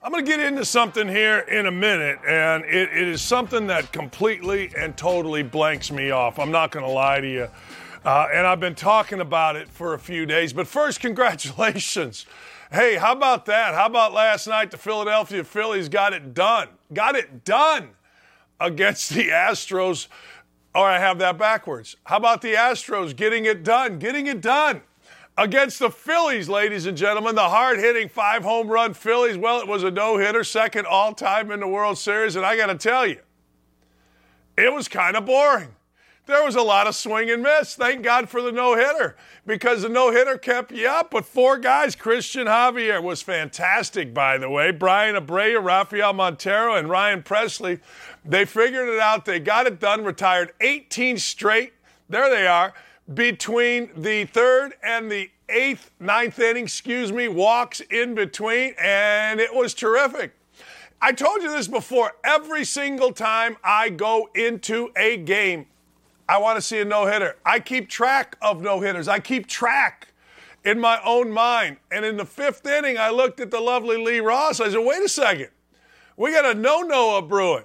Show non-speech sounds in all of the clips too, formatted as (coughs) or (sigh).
I'm going to get into something here in a minute, and it, it is something that completely and totally blanks me off. I'm not going to lie to you. Uh, and I've been talking about it for a few days. But first, (laughs) congratulations. Hey, how about that? How about last night? The Philadelphia Phillies got it done. Got it done against the Astros. Or I have that backwards. How about the Astros getting it done? Getting it done against the Phillies, ladies and gentlemen. The hard hitting five home run Phillies. Well, it was a no hitter, second all time in the World Series. And I got to tell you, it was kind of boring. There was a lot of swing and miss. Thank God for the no hitter because the no hitter kept you up. But four guys, Christian Javier was fantastic, by the way. Bryan Abreu, Rafael Montero, and Ryan Pressly. they figured it out. They got it done, retired 18 straight. There they are between the third and the eighth, ninth inning, excuse me, walks in between, and it was terrific. I told you this before. Every single time I go into a game, I want to see a no hitter. I keep track of no hitters. I keep track in my own mind. And in the fifth inning, I looked at the lovely Lee Ross. I said, wait a second. We got a no Noah brewing.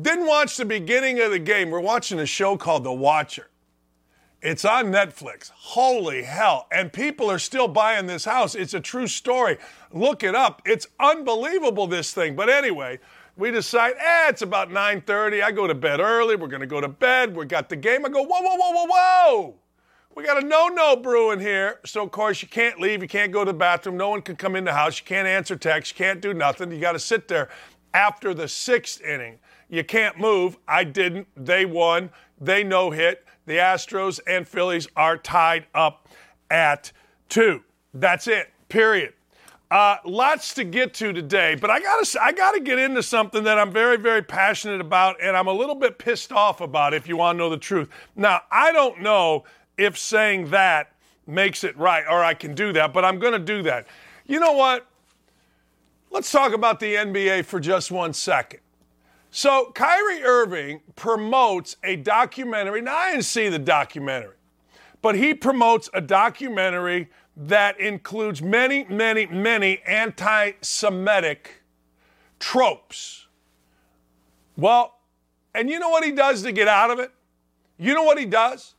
Didn't watch the beginning of the game. We're watching a show called The Watcher. It's on Netflix. Holy hell. And people are still buying this house. It's a true story. Look it up. It's unbelievable, this thing. But anyway, we decide, eh, it's about 9.30. I go to bed early. We're going to go to bed. We got the game. I go, whoa, whoa, whoa, whoa, whoa. We got a no-no brewing here. So, of course, you can't leave. You can't go to the bathroom. No one can come in the house. You can't answer texts. You can't do nothing. You got to sit there after the sixth inning. You can't move. I didn't. They won. They no hit. The Astros and Phillies are tied up at two. That's it. Period. Uh, lots to get to today, but I gotta I gotta get into something that I'm very very passionate about, and I'm a little bit pissed off about. If you want to know the truth, now I don't know if saying that makes it right, or I can do that, but I'm to do that. You know what? Let's talk about the NBA for just one second. So Kyrie Irving promotes a documentary. Now I didn't see the documentary, but he promotes a documentary that includes many, many, many anti-Semitic tropes. Well, and you know what he does to get out of it? You know what he does?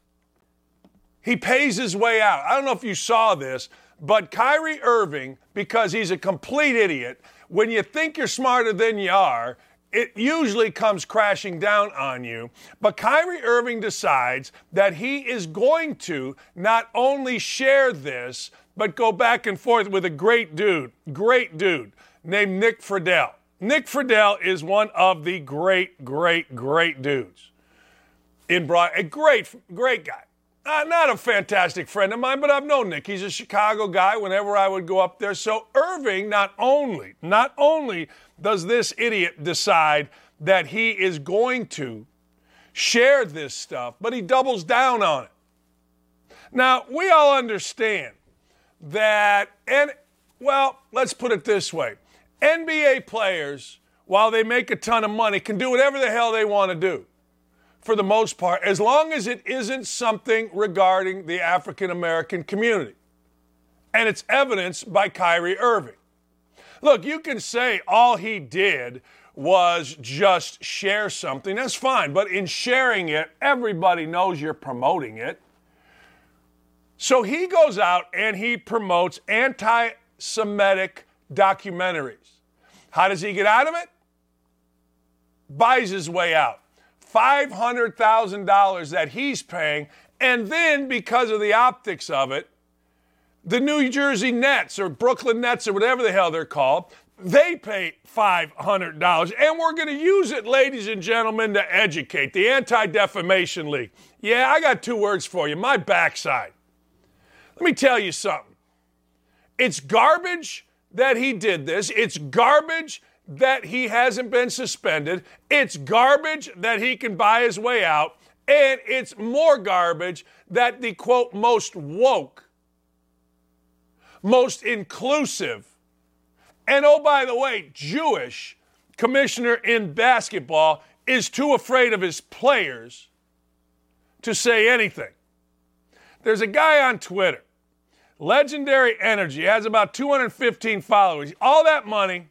He pays his way out. I don't know if you saw this, but Kyrie Irving, because he's a complete idiot, when you think you're smarter than you are, it usually comes crashing down on you. But Kyrie Irving decides that he is going to not only share this, but go back and forth with a great dude, great dude named Nick Friedell. Nick Friedell is one of the great, great, great dudes in Broad. A great, great guy. Uh, not a fantastic friend of mine, but I've known Nick. He's a Chicago guy whenever I would go up there. So Irving not only, not only does this idiot decide that he is going to share this stuff, but he doubles down on it. Now, we all understand that, and well, let's put it this way NBA players, while they make a ton of money, can do whatever the hell they want to do for the most part, as long as it isn't something regarding the African American community. And it's evidenced by Kyrie Irving. Look, you can say all he did was just share something. That's fine. But in sharing it, everybody knows you're promoting it. So he goes out and he promotes anti Semitic documentaries. How does he get out of it? Buys his way out. $500,000 that he's paying. And then, because of the optics of it, the New Jersey Nets or Brooklyn Nets or whatever the hell they're called, they pay $500. And we're going to use it, ladies and gentlemen, to educate the Anti Defamation League. Yeah, I got two words for you my backside. Let me tell you something. It's garbage that he did this. It's garbage that he hasn't been suspended. It's garbage that he can buy his way out. And it's more garbage that the quote, most woke, most inclusive, and oh, by the way, Jewish commissioner in basketball is too afraid of his players to say anything. There's a guy on Twitter, Legendary Energy, has about 215 followers. All that money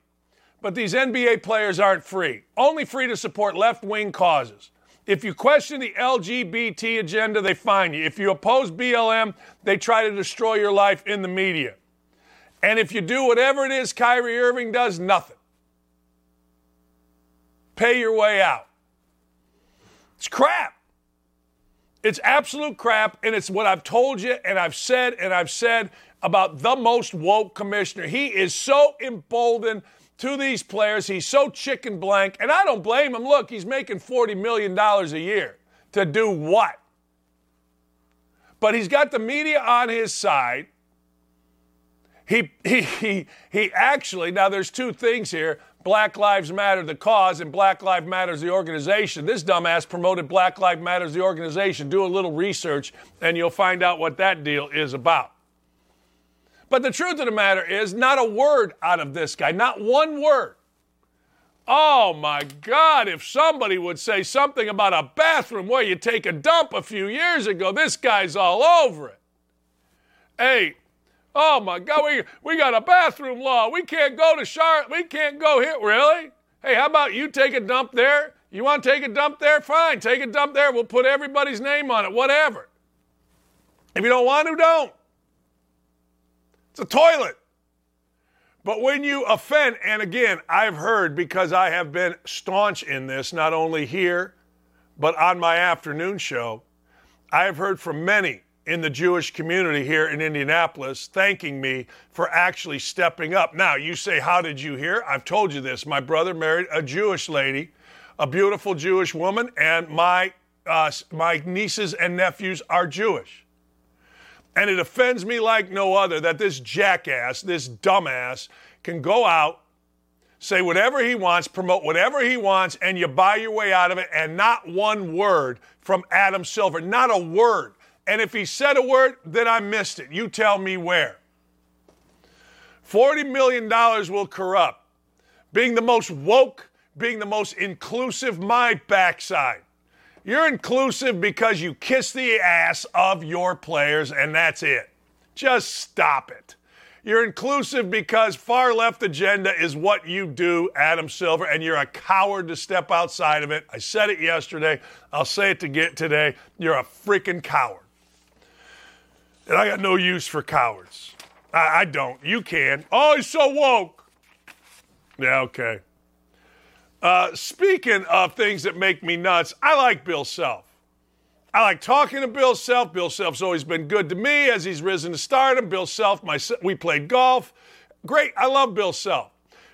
but these NBA players aren't free. Only free to support left wing causes. If you question the LGBT agenda, they find you. If you oppose BLM, they try to destroy your life in the media. And if you do whatever it is Kyrie Irving does, nothing. Pay your way out. It's crap. It's absolute crap, and it's what I've told you, and I've said, and I've said about the most woke commissioner. He is so emboldened to these players. He's so chicken blank, and I don't blame him. Look, he's making $40 million a year to do what? But he's got the media on his side. He, he, he, he actually, now there's two things here. Black Lives Matter, the cause, and Black Lives Matters, the organization. This dumbass promoted Black Lives Matters, the organization. Do a little research, and you'll find out what that deal is about. But the truth of the matter is, not a word out of this guy, not one word. Oh my God, if somebody would say something about a bathroom where you take a dump a few years ago, this guy's all over it. Hey, oh my God, we, we got a bathroom law. We can't go to Charlotte. We can't go here. Really? Hey, how about you take a dump there? You want to take a dump there? Fine, take a dump there. We'll put everybody's name on it, whatever. If you don't want to, don't. It's a toilet. But when you offend, and again, I've heard because I have been staunch in this, not only here, but on my afternoon show, I have heard from many in the Jewish community here in Indianapolis thanking me for actually stepping up. Now, you say, How did you hear? I've told you this. My brother married a Jewish lady, a beautiful Jewish woman, and my, uh, my nieces and nephews are Jewish. And it offends me like no other that this jackass, this dumbass, can go out, say whatever he wants, promote whatever he wants, and you buy your way out of it, and not one word from Adam Silver. Not a word. And if he said a word, then I missed it. You tell me where. $40 million will corrupt. Being the most woke, being the most inclusive, my backside. You're inclusive because you kiss the ass of your players, and that's it. Just stop it. You're inclusive because far left agenda is what you do, Adam Silver, and you're a coward to step outside of it. I said it yesterday. I'll say it to get today. You're a freaking coward. And I got no use for cowards. I, I don't. You can. Oh, he's so woke. Yeah, okay. Uh, speaking of things that make me nuts, I like Bill Self. I like talking to Bill Self. Bill Self's always been good to me as he's risen to stardom. Bill Self, my, we played golf. Great. I love Bill Self.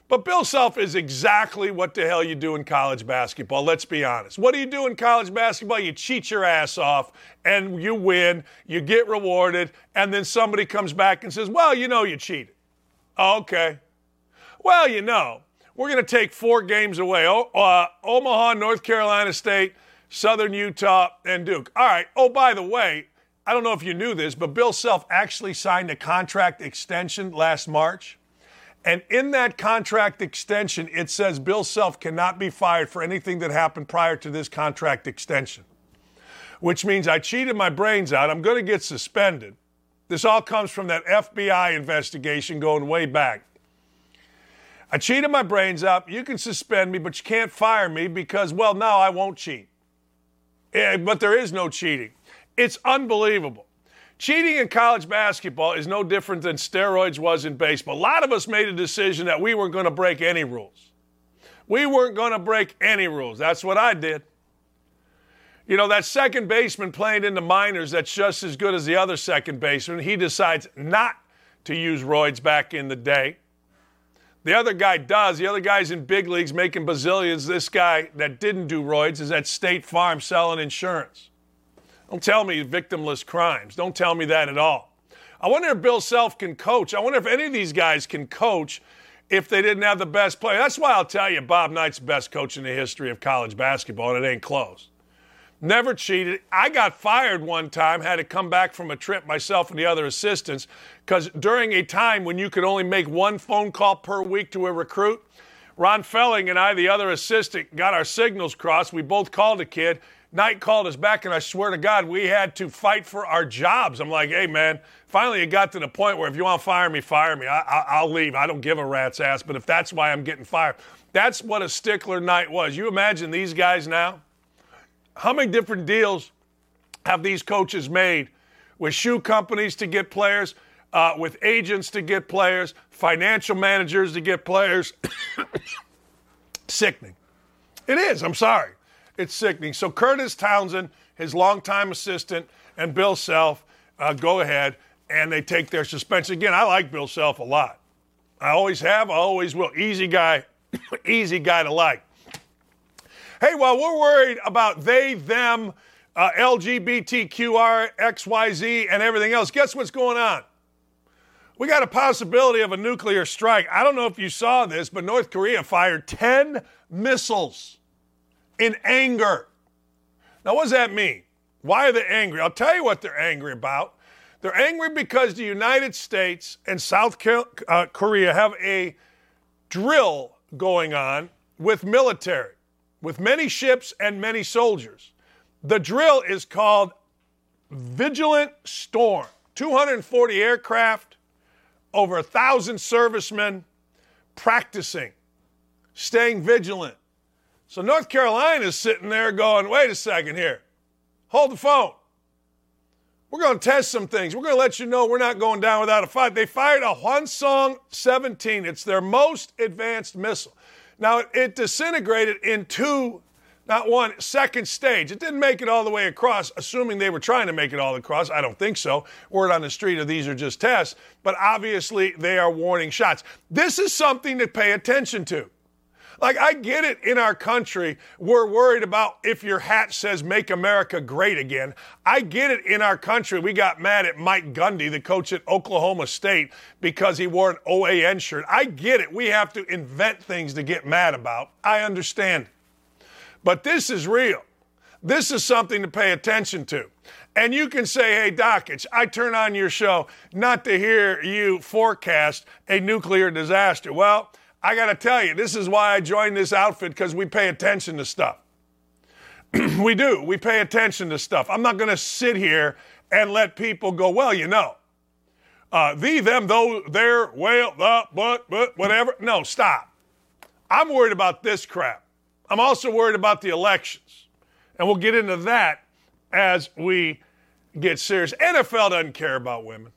But Bill Self is exactly what the hell you do in college basketball. Let's be honest. What do you do in college basketball? You cheat your ass off and you win, you get rewarded, and then somebody comes back and says, Well, you know you cheated. Okay. Well, you know. We're going to take four games away o- uh, Omaha, North Carolina State, Southern Utah, and Duke. All right. Oh, by the way, I don't know if you knew this, but Bill Self actually signed a contract extension last March. And in that contract extension, it says Bill Self cannot be fired for anything that happened prior to this contract extension, which means I cheated my brains out. I'm going to get suspended. This all comes from that FBI investigation going way back. I cheated my brains out. You can suspend me, but you can't fire me because, well, now I won't cheat. Yeah, but there is no cheating. It's unbelievable. Cheating in college basketball is no different than steroids was in baseball. A lot of us made a decision that we weren't going to break any rules. We weren't going to break any rules. That's what I did. You know, that second baseman playing in the minors that's just as good as the other second baseman, he decides not to use roids back in the day. The other guy does. The other guy's in big leagues making bazillions. This guy that didn't do roids is at State Farm selling insurance. Don't tell me victimless crimes. Don't tell me that at all. I wonder if Bill Self can coach. I wonder if any of these guys can coach if they didn't have the best player. That's why I'll tell you Bob Knight's the best coach in the history of college basketball, and it ain't close. Never cheated. I got fired one time, had to come back from a trip, myself and the other assistants, because during a time when you could only make one phone call per week to a recruit, Ron Felling and I, the other assistant, got our signals crossed. We both called a kid, Knight called us back, and I swear to God, we had to fight for our jobs. I'm like, hey, man, finally it got to the point where if you want to fire me, fire me. I, will leave. I don't give a rat's ass. But if that's why I'm getting fired, that's what a stickler Knight was. You imagine these guys now? How many different deals have these coaches made with shoe companies to get players, uh, with agents to get players, financial managers to get players? (coughs) Sickening. It is. I'm sorry. It's sickening. So Kurtis Townsend, his longtime assistant, and Bill Self uh, go ahead and they take their suspension. Again, I like Bill Self a lot. I always have. I always will. Easy guy. (coughs) easy guy to like. Hey, while we're worried about they, them, uh, LGBTQR, XYZ, and everything else, guess what's going on? We got a possibility of a nuclear strike. I don't know if you saw this, but North Korea fired 10 missiles in anger. Now, what does that mean? Why are they angry? I'll tell you what they're angry about. They're angry because the United States and South uh, Korea have a drill going on with military, with many ships and many soldiers. The drill is called Vigilant Storm 240 aircraft, over a thousand servicemen practicing, staying vigilant. So North Carolina is sitting there going, wait a second here. Hold the phone. We're going to test some things. We're going to let you know we're not going down without a fight. They fired a Hwasong 17. It's their most advanced missile. Now, it disintegrated in two, not one, second stage. It didn't make it all the way across, assuming they were trying to make it all across. I don't think so. Word on the street of these are just tests, but obviously they are warning shots. This is something to pay attention to. Like, I get it in our country, we're worried about if your hat says make America great again. I get it in our country. We got mad at Mike Gundy, the coach at Oklahoma State, because he wore an OAN shirt. I get it. We have to invent things to get mad about. I understand. But this is real. This is something to pay attention to. And you can say, hey, Dakich, I turn on your show not to hear you forecast a nuclear disaster. Well, I got to tell you, this is why I joined this outfit because we pay attention to stuff. (clears throat) we do. We pay attention to stuff. I'm not going to sit here and let people go, well, you know, uh, them, though, there, well, the, but, but, whatever. No, stop. I'm worried about this crap. I'm also worried about the elections. And we'll get into that as we get serious. NFL doesn't care about women.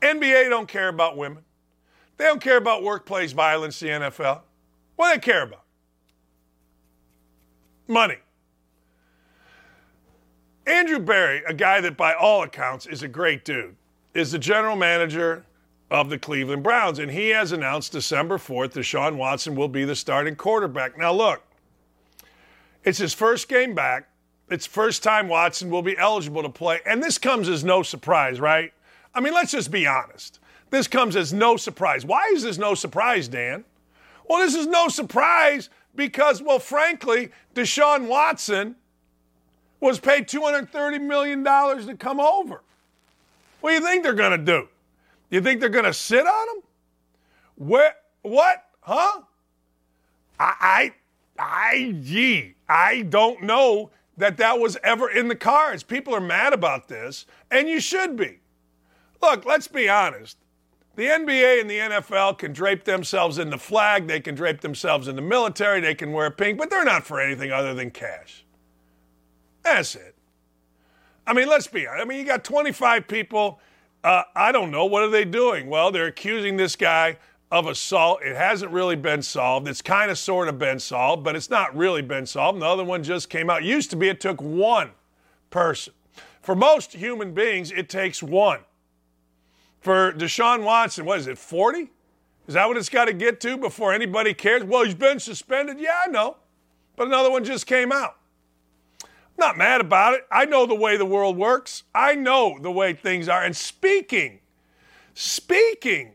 NBA don't care about women. They don't care about workplace violence, the NFL. What do they care about? Money. Andrew Berry, a guy that by all accounts is a great dude, is the general manager of the Cleveland Browns, and he has announced December 4th that Sean Watson will be the starting quarterback. Now, look, it's his first game back. It's first time Watson will be eligible to play, and this comes as no surprise, right? I mean, let's just be honest. This comes as no surprise. Why is this no surprise, Dan? Well, this is no surprise because, well, frankly, Deshaun Watson was paid $230 million to come over. What do you think they're going to do? You think they're going to sit on him? Where, what? Huh? I, I, I, gee, I don't know that that was ever in the cards. People are mad about this, and you should be. Look, let's be honest. The NBA and the NFL can drape themselves in the flag, they can drape themselves in the military, they can wear pink, but they're not for anything other than cash. That's it. I mean, let's be honest. I mean, you got 25 people. Uh, I don't know. What are they doing? Well, they're accusing this guy of assault. It hasn't really been solved. It's kind of sort of been solved, but it's not really been solved. The other one just came out. Used to be it took one person. For most human beings, it takes one. For Deshaun Watson, what is it, 40? Is that what it's got to get to before anybody cares? Well, he's been suspended. Yeah, I know. But another one just came out. I'm not mad about it. I know the way the world works. I know the way things are. And speaking, speaking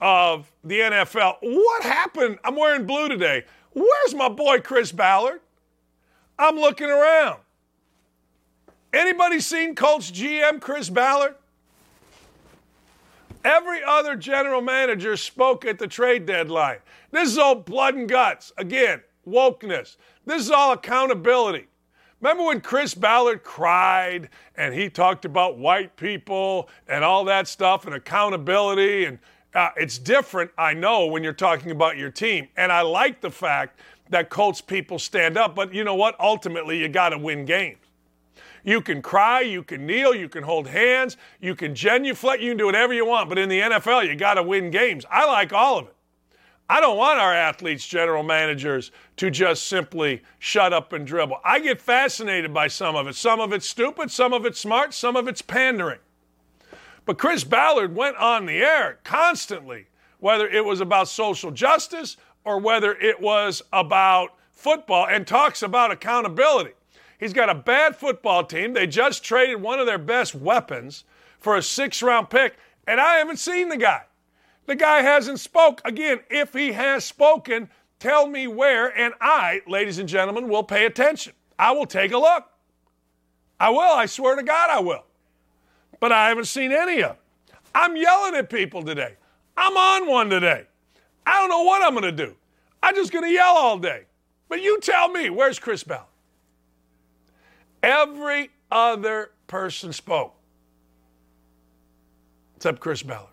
of the NFL, what happened? I'm wearing blue today. Where's my boy Chris Ballard? I'm looking around. Anybody seen Colts GM Chris Ballard? Every other general manager spoke at the trade deadline. This is all blood and guts. Again, wokeness. This is all accountability. Remember when Chris Ballard cried and he talked about white people and all that stuff and accountability? And uh, it's different, I know, when you're talking about your team. And I like the fact that Colts people stand up. But you know what? Ultimately, you got to win games. You can cry, you can kneel, you can hold hands, you can genuflect, you can do whatever you want. But in the NFL, you got to win games. I like all of it. I don't want our athletes, general managers, to just simply shut up and dribble. I get fascinated by some of it. Some of it's stupid, some of it's smart, some of it's pandering. But Chris Ballard went on the air constantly, whether it was about social justice or whether it was about football, and talks about accountability. He's got a bad football team. They just traded one of their best weapons for a six round pick, and I haven't seen the guy. The guy hasn't spoke. Again, if he has spoken, tell me where, and I, ladies and gentlemen, will pay attention. I will take a look. I will. I swear to God, I will. But I haven't seen any of it. I'm yelling at people today. I'm on one today. I don't know what I'm going to do. I'm just going to yell all day. But you tell me, where's Chris Bell? Every other person spoke except Chris Ballard.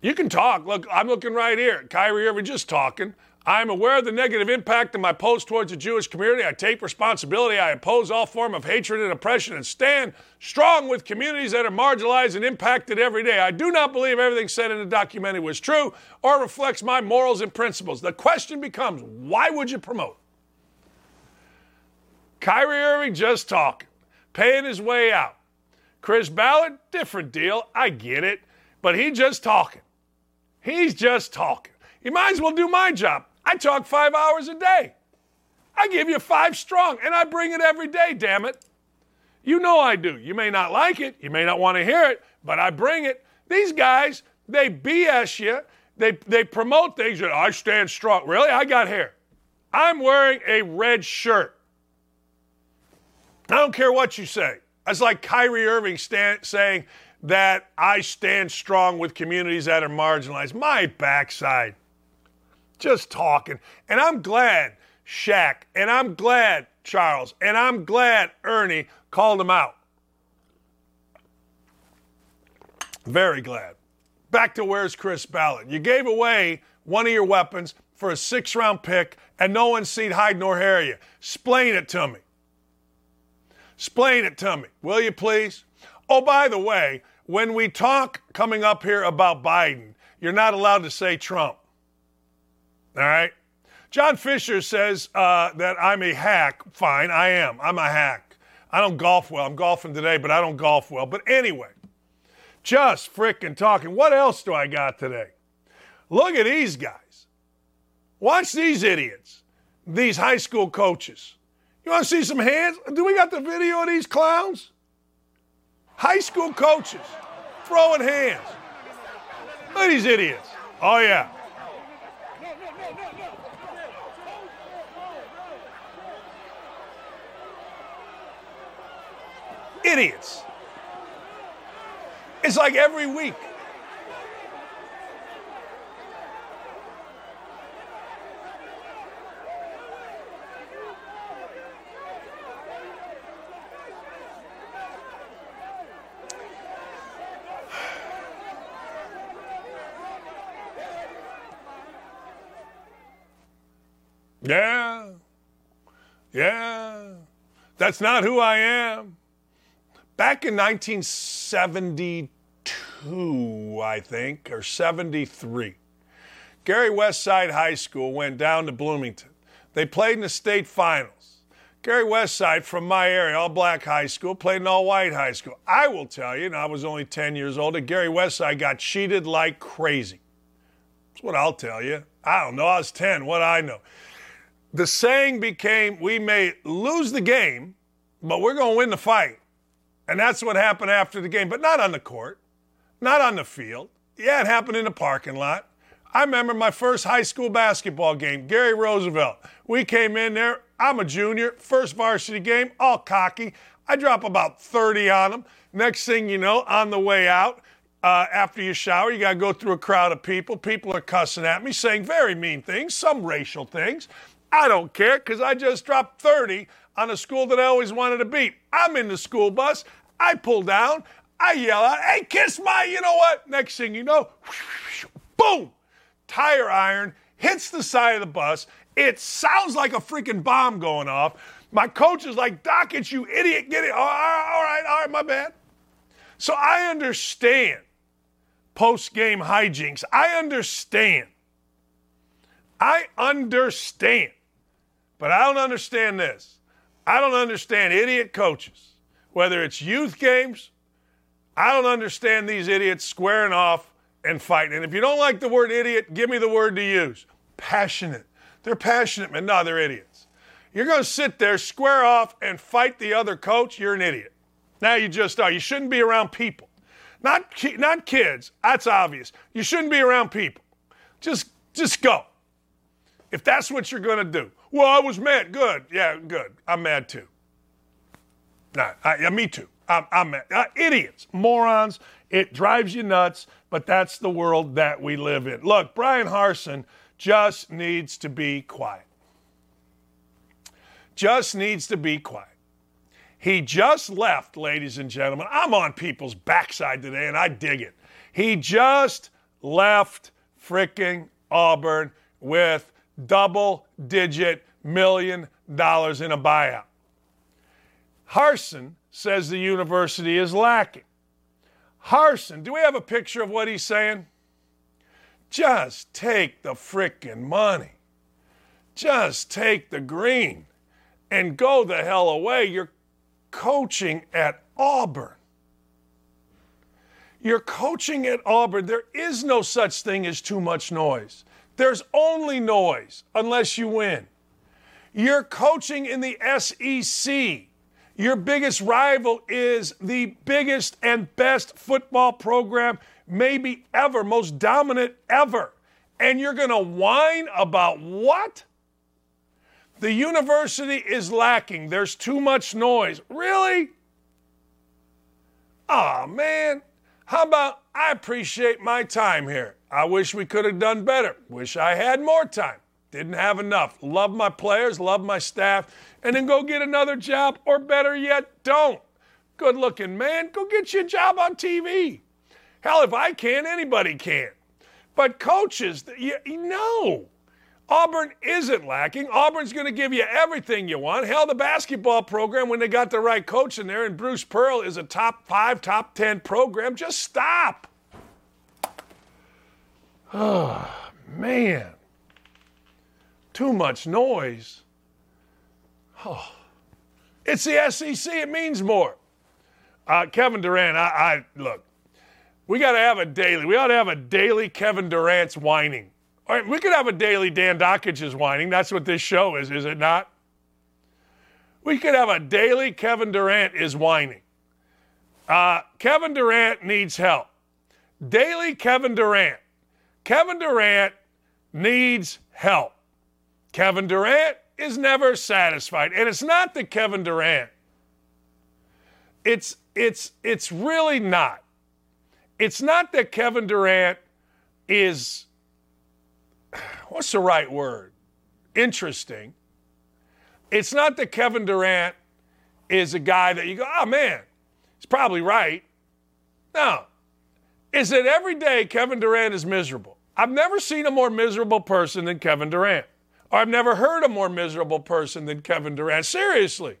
You can talk. Look, I'm looking right here. Kyrie Irving just talking. I'm aware of the negative impact of my post towards the Jewish community. I take responsibility. I oppose all form of hatred and oppression and stand strong with communities that are marginalized and impacted every day. I do not believe everything said in the documentary was true or reflects my morals and principles. The question becomes, why would you promote? Kyrie Irving just talking, paying his way out. Chris Ballard, different deal. I get it. But he just talking. He's just talking. He might as well do my job. I talk five hours a day. I give you five strong, and I bring it every day, damn it. You know I do. You may not like it, you may not want to hear it, but I bring it. These guys, they BS you. They, they promote things that I stand strong. Really? I got hair. I'm wearing a red shirt. I don't care what you say. That's like Kyrie Irving stand, saying, that I stand strong with communities that are marginalized. My backside. Just talking. And I'm glad Shaq, and I'm glad Charles, and I'm glad Ernie called him out. Very glad. Back to where's Chris Ballard? You gave away one of your weapons for a six round pick, and no one's seen hide nor hair of you. Explain it to me. Explain it to me, will you please? Oh, by the way, when we talk coming up here about Biden, you're not allowed to say Trump. All right? John Fisher says uh, that I'm a hack. Fine, I am. I'm a hack. I don't golf well. I'm golfing today, but I don't golf well. But anyway, just freaking talking. What else do I got today? Look at these guys. Watch these idiots, these high school coaches. You want to see some hands? Do we got the video of these clowns? High school coaches throwing hands. Look at these idiots. Oh, yeah. Idiots. It's like every week. Yeah. Yeah. That's not who I am. Back in 1972, I think, or 73, Gary Westside High School went down to Bloomington. They played in the state finals. Gary Westside from my area, all black high school, played in all white high school. I will tell you, and I was only 10 years old, that Gary Westside got cheated like crazy. That's what I'll tell you. I don't know. I was 10. What I know the saying became we may lose the game, but we're going to win the fight. And that's what happened after the game, but not on the court, not on the field. Yeah, it happened in the parking lot. I remember my first high school basketball game, Gary Roosevelt. We came in there. I'm a junior, first varsity game, all cocky. I drop about 30 on them. Next thing you know, on the way out, uh, after you shower, you got to go through a crowd of people. People are cussing at me, saying very mean things, some racial things. I don't care because I just dropped 30 on a school that I always wanted to beat. I'm in the school bus. I pull down. I yell out, hey, kiss my, you know what? Next thing you know, (laughs) boom, tire iron hits the side of the bus. It sounds like a freaking bomb going off. My coach is like, Doc, it's you idiot. Get it. All right, all right, all right, my bad. So I understand post game hijinks. I understand. I understand. But I don't understand this. I don't understand idiot coaches, whether it's youth games. I don't understand these idiots squaring off and fighting. And if you don't like the word idiot, give me the word to use passionate. They're passionate, man. No, they're idiots. You're going to sit there, square off, and fight the other coach. You're an idiot. Now you just are. You shouldn't be around people. Not, not kids. That's obvious. You shouldn't be around people. Just, just go. If that's what you're going to do. Well, I was mad. Good. Yeah, good. I'm mad too. Nah, I, yeah, me too. I'm, I'm mad. Uh, idiots, morons. It drives you nuts, but that's the world that we live in. Look, Bryan Harsin just needs to be quiet. Just needs to be quiet. He just left, ladies and gentlemen. I'm on people's backside today, and I dig it. He just left freaking Auburn with double digit million dollars in a buyout. Harsin says the university is lacking. Harsin, do we have a picture of what he's saying? Just take the frickin' money. Just take the green and go the hell away. You're coaching at Auburn. You're coaching at Auburn. There is no such thing as too much noise. There's only noise unless you win. You're coaching in the SEC. Your biggest rival is the biggest and best football program, maybe ever, most dominant ever. And you're going to whine about what? The university is lacking. There's too much noise. Really? Oh, man. How about I appreciate my time here? I wish we could have done better. Wish I had more time. Didn't have enough. Love my players, love my staff, and then go get another job, or better yet, don't. Good looking man, go get you a job on TV. Hell, if I can, anybody can. But coaches, you, you know, Auburn isn't lacking. Auburn's going to give you everything you want. Hell, the basketball program, when they got the right coach in there, and Bruce Pearl is a top five, top 10 program, just stop. Oh, (sighs) man too much noise. Oh, it's the SEC. It means more. Uh, Kevin Durant, I, I look. We got to have a daily. We ought to have a daily Kevin Durant's whining. All right, we could have a daily Dan Dakich's whining. That's what this show is, is it not? We could have a daily Kevin Durant is whining. Uh, Kevin Durant needs help. Daily Kevin Durant. Kevin Durant needs help. Kevin Durant is never satisfied. And it's not that Kevin Durant. It's it's it's really not. It's not that Kevin Durant is what's the right word? Interesting. It's not that Kevin Durant is a guy that you go, oh man, he's probably right. No. Is that every day Kevin Durant is miserable. I've never seen a more miserable person than Kevin Durant. Or I've never heard a more miserable person than Kevin Durant. Seriously.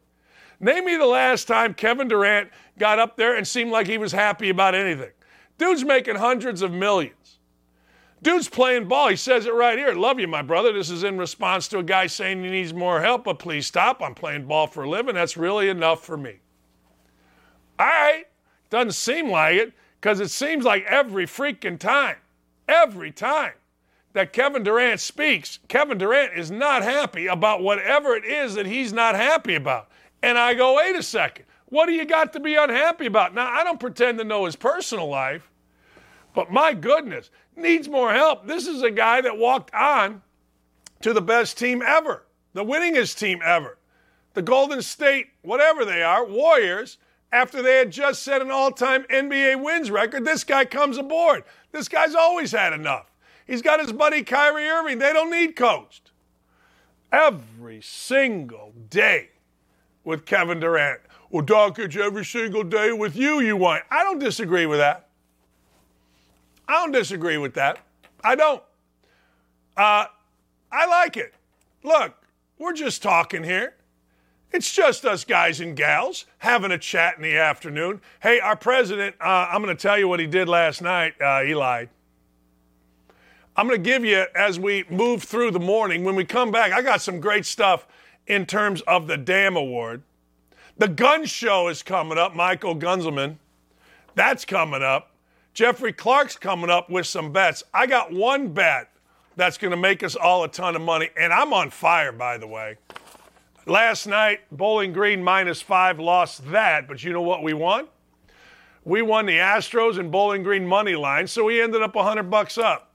Name me the last time Kevin Durant got up there and seemed like he was happy about anything. Dude's making hundreds of millions. Dude's playing ball. He says it right here. Love you, my brother. This is in response to a guy saying he needs more help, but please stop. I'm playing ball for a living. That's really enough for me. All right. Doesn't seem like it because it seems like every freaking time, every time that Kevin Durant speaks, Kevin Durant is not happy about whatever it is that he's not happy about. And I go, wait a second, what do you got to be unhappy about? Now, I don't pretend to know his personal life, but my goodness, needs more help. This is a guy that walked on to the best team ever, the winningest team ever, the Golden State, whatever they are, Warriors. After they had just set an all time NBA wins record, this guy comes aboard. This guy's always had enough. He's got his buddy Kyrie Irving. They don't need coached. Every single day, with Kevin Durant. Well, Dakich, every single day with you, you want. I don't disagree with that. I don't disagree with that. I don't. Uh, I like it. Look, we're just talking here. It's just us guys and gals having a chat in the afternoon. Hey, our president, uh, I'm going to tell you what he did last night. Uh, he lied. I'm going to give you, as we move through the morning, when we come back, I got some great stuff in terms of the Damn Award. The gun show is coming up, Michael Gunzelman. That's coming up. Geoffery Clark's coming up with some bets. I got one bet that's going to make us all a ton of money, and I'm on fire, by the way. Last night, Bowling Green minus five lost that, but you know what we won? We won the Astros and Bowling Green money line, so we ended up 100 bucks up.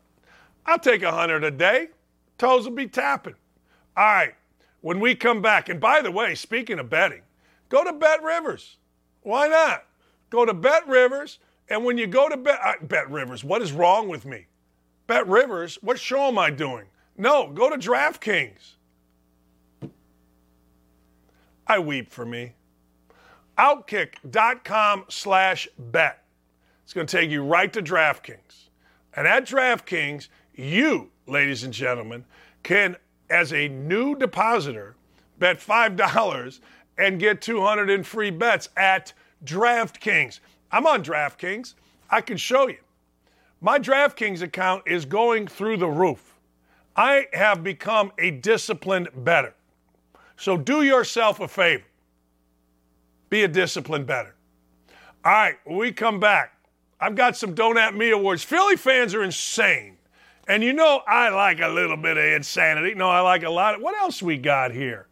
I'll take 100 a day. Toes will be tapping. All right, when we come back, and by the way, speaking of betting, go to Bet Rivers. Why not? Go to Bet Rivers and when you go to Bet, uh, Bet Rivers, what is wrong with me? Bet Rivers, what show am I doing? No, go to DraftKings. I weep for me. Outkick.com slash bet. It's going to take you right to DraftKings. And at DraftKings, you, ladies and gentlemen, can, as a new depositor, bet $5 and get 200 in free bets at DraftKings. I'm on DraftKings. I can show you. My DraftKings account is going through the roof. I have become a disciplined bettor. So do yourself a favor. Be a disciplined bettor. All right, when we come back, I've got some Don't At Me awards. Philly fans are insane. And you know I like a little bit of insanity. No, I like a lot of what else we got here?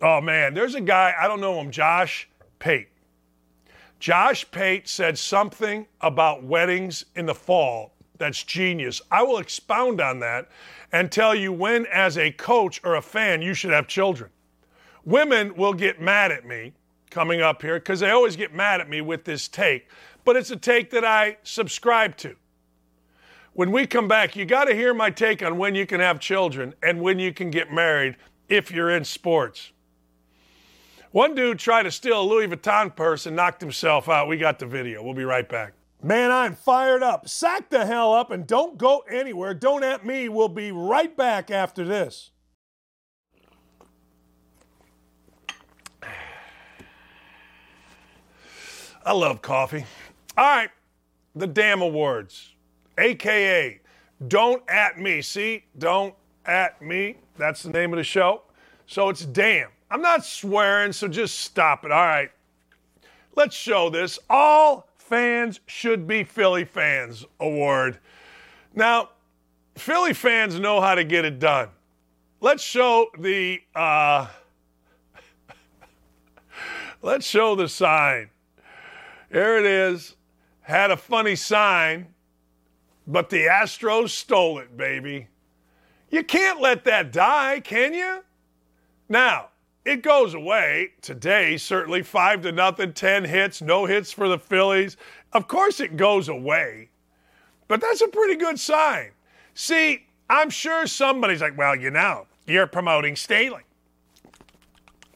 Oh man, there's a guy, I don't know him, Josh Pate. Josh Pate said something about weddings in the fall that's genius. I will expound on that and tell you when, as a coach or a fan, you should have children. Women will get mad at me coming up here because they always get mad at me with this take, but it's a take that I subscribe to. When we come back, you got to hear my take on when you can have children and when you can get married if you're in sports. One dude tried to steal a Louis Vuitton purse and knocked himself out. We got the video. We'll be right back. Man, I'm fired up. Sack the hell up and don't go anywhere. Don't at me. We'll be right back after this. I love coffee. All right, the damn awards, aka Don't At Me. See, Don't At Me. That's the name of the show. So it's damn. I'm not swearing, so just stop it. All right. Let's show this. All fans should be Philly fans award. Now, Philly fans know how to get it done. Let's show the uh, (laughs) let's show the sign. Here it is. Had a funny sign, but the Astros stole it, baby. You can't let that die, can you? Now, it goes away today, certainly five to nothing, 10 hits, no hits for the Phillies. Of course, it goes away, but that's a pretty good sign. See, I'm sure somebody's like, well, you know, you're promoting stealing.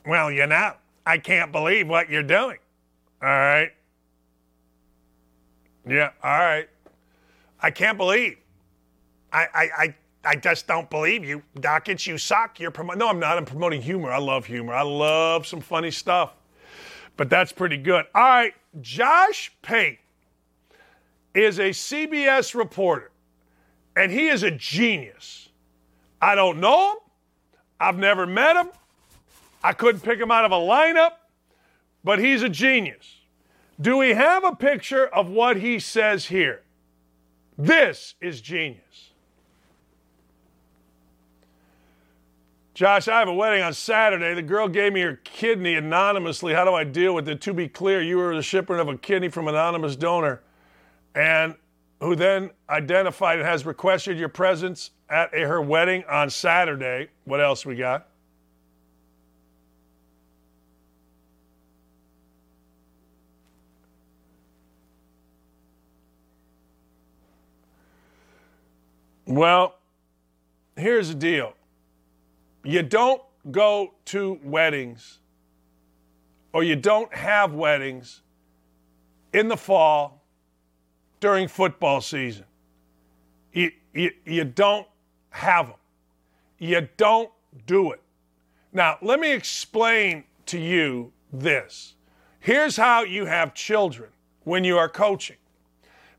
Well, you know, I can't believe what you're doing. All right. Yeah, all right. I can't believe. I, I, I I just don't believe you. Dakich, you suck. You're promoting. No, I'm not. I'm promoting humor. I love humor. I love some funny stuff. But that's pretty good. All right. Josh Pate is a CBS reporter, and he is a genius. I don't know him. I've never met him. I couldn't pick him out of a lineup, but he's a genius. Do we have a picture of what he says here? This is genius. Josh, I have a wedding on Saturday. The girl gave me her kidney anonymously. How do I deal with it? To be clear, you were the shipper of a kidney from an anonymous donor, and who then identified and has requested your presence at a, her wedding on Saturday. What else we got? Well, here's the deal you don't go to weddings or you don't have weddings in the fall during football season. You, you, you don't have them. You don't do it. Now, let me explain to you this. Here's how you have children when you are coaching.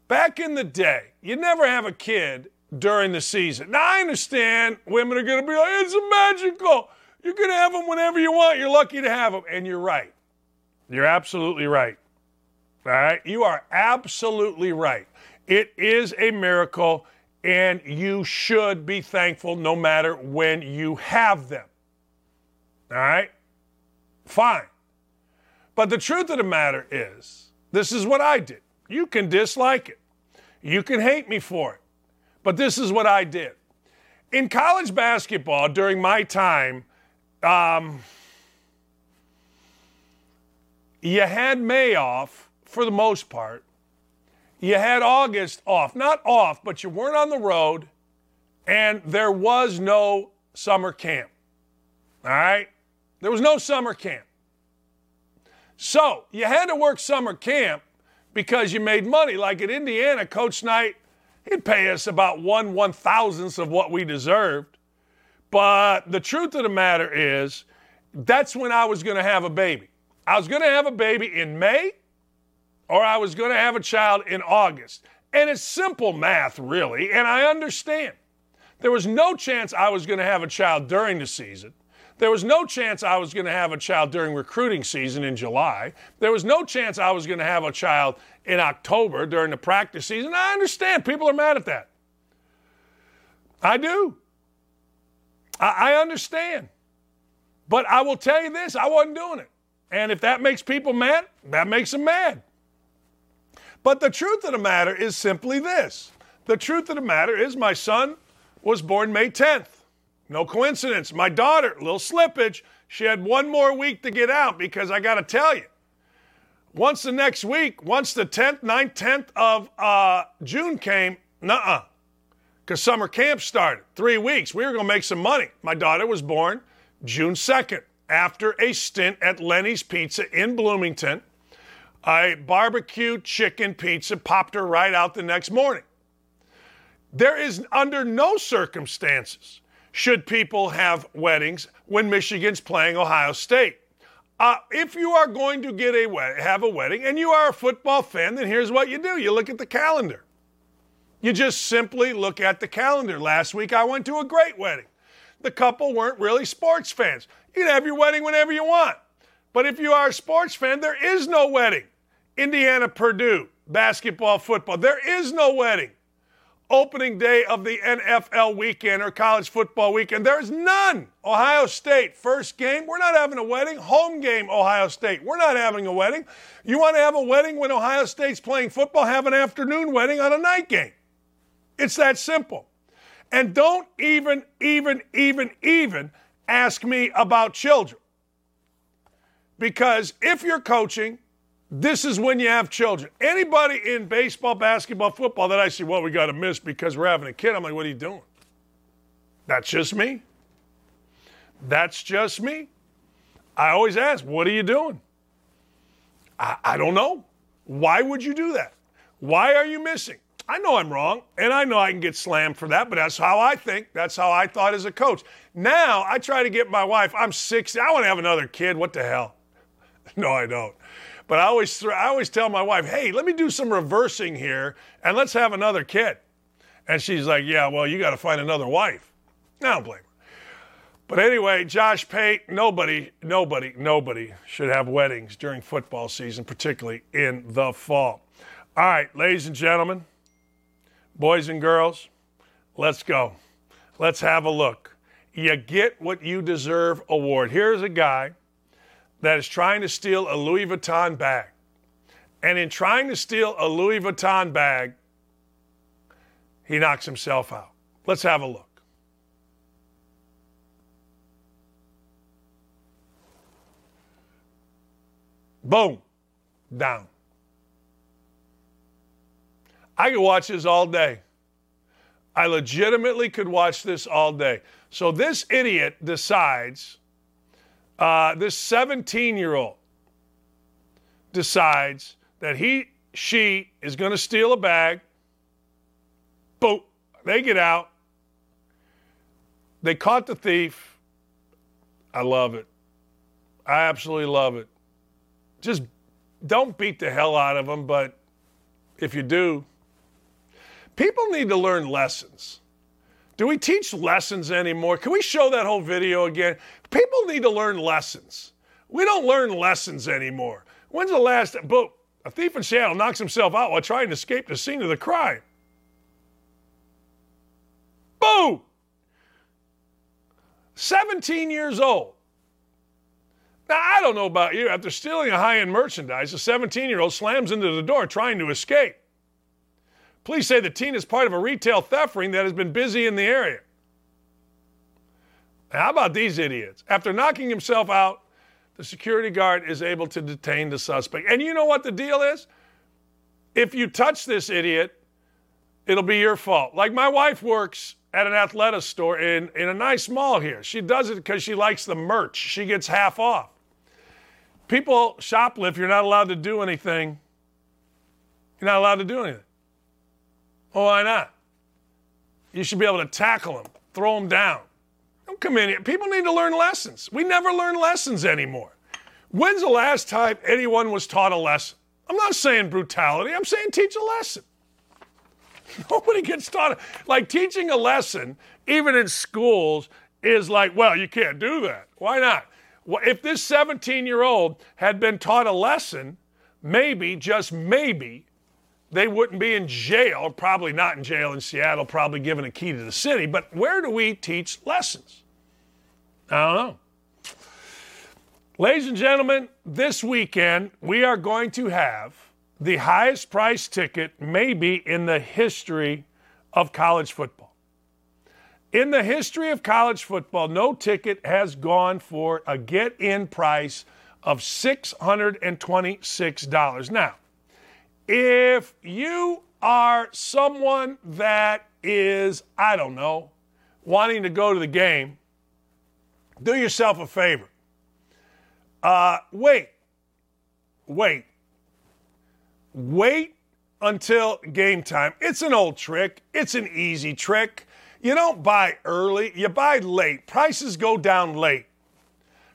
Back in the day, you never have a kid during the season. Now, I understand women are going to be like, it's magical. You're going to have them whenever you want. You're lucky to have them. And you're right. You're absolutely right. All right? You are absolutely right. It is a miracle, and you should be thankful no matter when you have them. All right? Fine. But the truth of the matter is, this is what I did. You can dislike it, you can hate me for it, but this is what I did. In college basketball, during my time, um, you had May off for the most part. You had August off. Not off, but you weren't on the road, and there was no summer camp. All right? There was no summer camp. So you had to work summer camp because you made money. Like at Indiana, Coach Knight, he'd pay us about one one thousandth of what we deserved. But the truth of the matter is, that's when I was going to have a baby. I was going to have a baby in May, or I was going to have a child in August. And it's simple math, really, and I understand. There was no chance I was going to have a child during the season. There was no chance I was going to have a child during recruiting season in July. There was no chance I was going to have a child in October during the practice season. I understand people are mad at that. I do. I, I understand. But I will tell you this I wasn't doing it. And if that makes people mad, that makes them mad. But the truth of the matter is simply this the truth of the matter is my son was born May 10th. No coincidence. My daughter, little slippage, she had one more week to get out because I got to tell you, once the next week, once the 10th, 9th, 10th of uh, June came, nuh because summer camp started. Three weeks. We were going to make some money. My daughter was born June 2nd after a stint at Lenny's Pizza in Bloomington. A barbecue chicken pizza popped her right out the next morning. There is under no circumstances should people have weddings when Michigan's playing Ohio State. Uh, if you are going to get a have a wedding and you are a football fan, then here's what you do: you look at the calendar. You just simply look at the calendar. Last week I went to a great wedding. The couple weren't really sports fans. You can have your wedding whenever you want. But if you are a sports fan, there is no wedding. Indiana, Purdue, basketball, football, there is no wedding opening day of the NFL weekend or college football weekend. There's none. Ohio State, first game, we're not having a wedding. Home game, Ohio State, we're not having a wedding. You want to have a wedding when Ohio State's playing football? Have an afternoon wedding on a night game. It's that simple. And don't even, even, even, even ask me about children. Because if you're coaching, this is when you have children. Anybody in baseball, basketball, football that I see, well, we got to miss because we're having a kid, I'm like, what are you doing? That's just me. That's just me. I always ask, what are you doing? I, I don't know. Why would you do that? Why are you missing? I know I'm wrong, and I know I can get slammed for that, but that's how I think. That's how I thought as a coach. Now I try to get my wife, I'm 60, I want to have another kid. What the hell? (laughs) No, I don't. But I always, I always tell my wife, hey, let me do some reversing here and let's have another kid. And she's like, yeah, well, you got to find another wife. I don't blame her. But anyway, Josh Pate, nobody, nobody, nobody should have weddings during football season, particularly in the fall. All right, ladies and gentlemen, boys and girls, let's go. Let's have a look. You get what you deserve award. Here's a guy that is trying to steal a Louis Vuitton bag. And in trying to steal a Louis Vuitton bag, he knocks himself out. Let's have a look. Boom, down. I could watch this all day. I legitimately could watch this all day. So this idiot decides uh, this 17 year old decides that he, she is going to steal a bag. Boom. They get out. They caught the thief. I love it. I absolutely love it. Just don't beat the hell out of them, but if you do, people need to learn lessons. Do we teach lessons anymore? Can we show that whole video again? People need to learn lessons. We don't learn lessons anymore. When's the last boom? A thief in Seattle knocks himself out while trying to escape the scene of the crime. Boo! 17 years old. Now, I don't know about you. After stealing a high end merchandise, a 17 year old slams into the door trying to escape. Police say the teen is part of a retail theft ring that has been busy in the area. How about these idiots? After knocking himself out, the security guard is able to detain the suspect. And you know what the deal is? If you touch this idiot, it'll be your fault. Like my wife works at an Athleta store in, in a nice mall here. She does it because she likes the merch. She gets half off. People shoplift, you're not allowed to do anything. You're not allowed to do anything. Well, why not? You should be able to tackle them, throw them down. Don't come in here. People need to learn lessons. We never learn lessons anymore. When's the last time anyone was taught a lesson? I'm not saying brutality, I'm saying teach a lesson. (laughs) Nobody gets taught. Like teaching a lesson, even in schools, is like, well, you can't do that. Why not? If this 17 year old had been taught a lesson, maybe, just maybe, they wouldn't be in jail, probably not in jail in Seattle, probably given a key to the city. But where do we teach lessons? I don't know. Ladies and gentlemen, this weekend we are going to have the highest price ticket, maybe in the history of college football. In the history of college football, no ticket has gone for a get in price of $626. Now, if you are someone that is, I don't know, wanting to go to the game, do yourself a favor. Uh, wait, wait, wait until game time. It's an old trick, it's an easy trick. You don't buy early, you buy late. Prices go down late.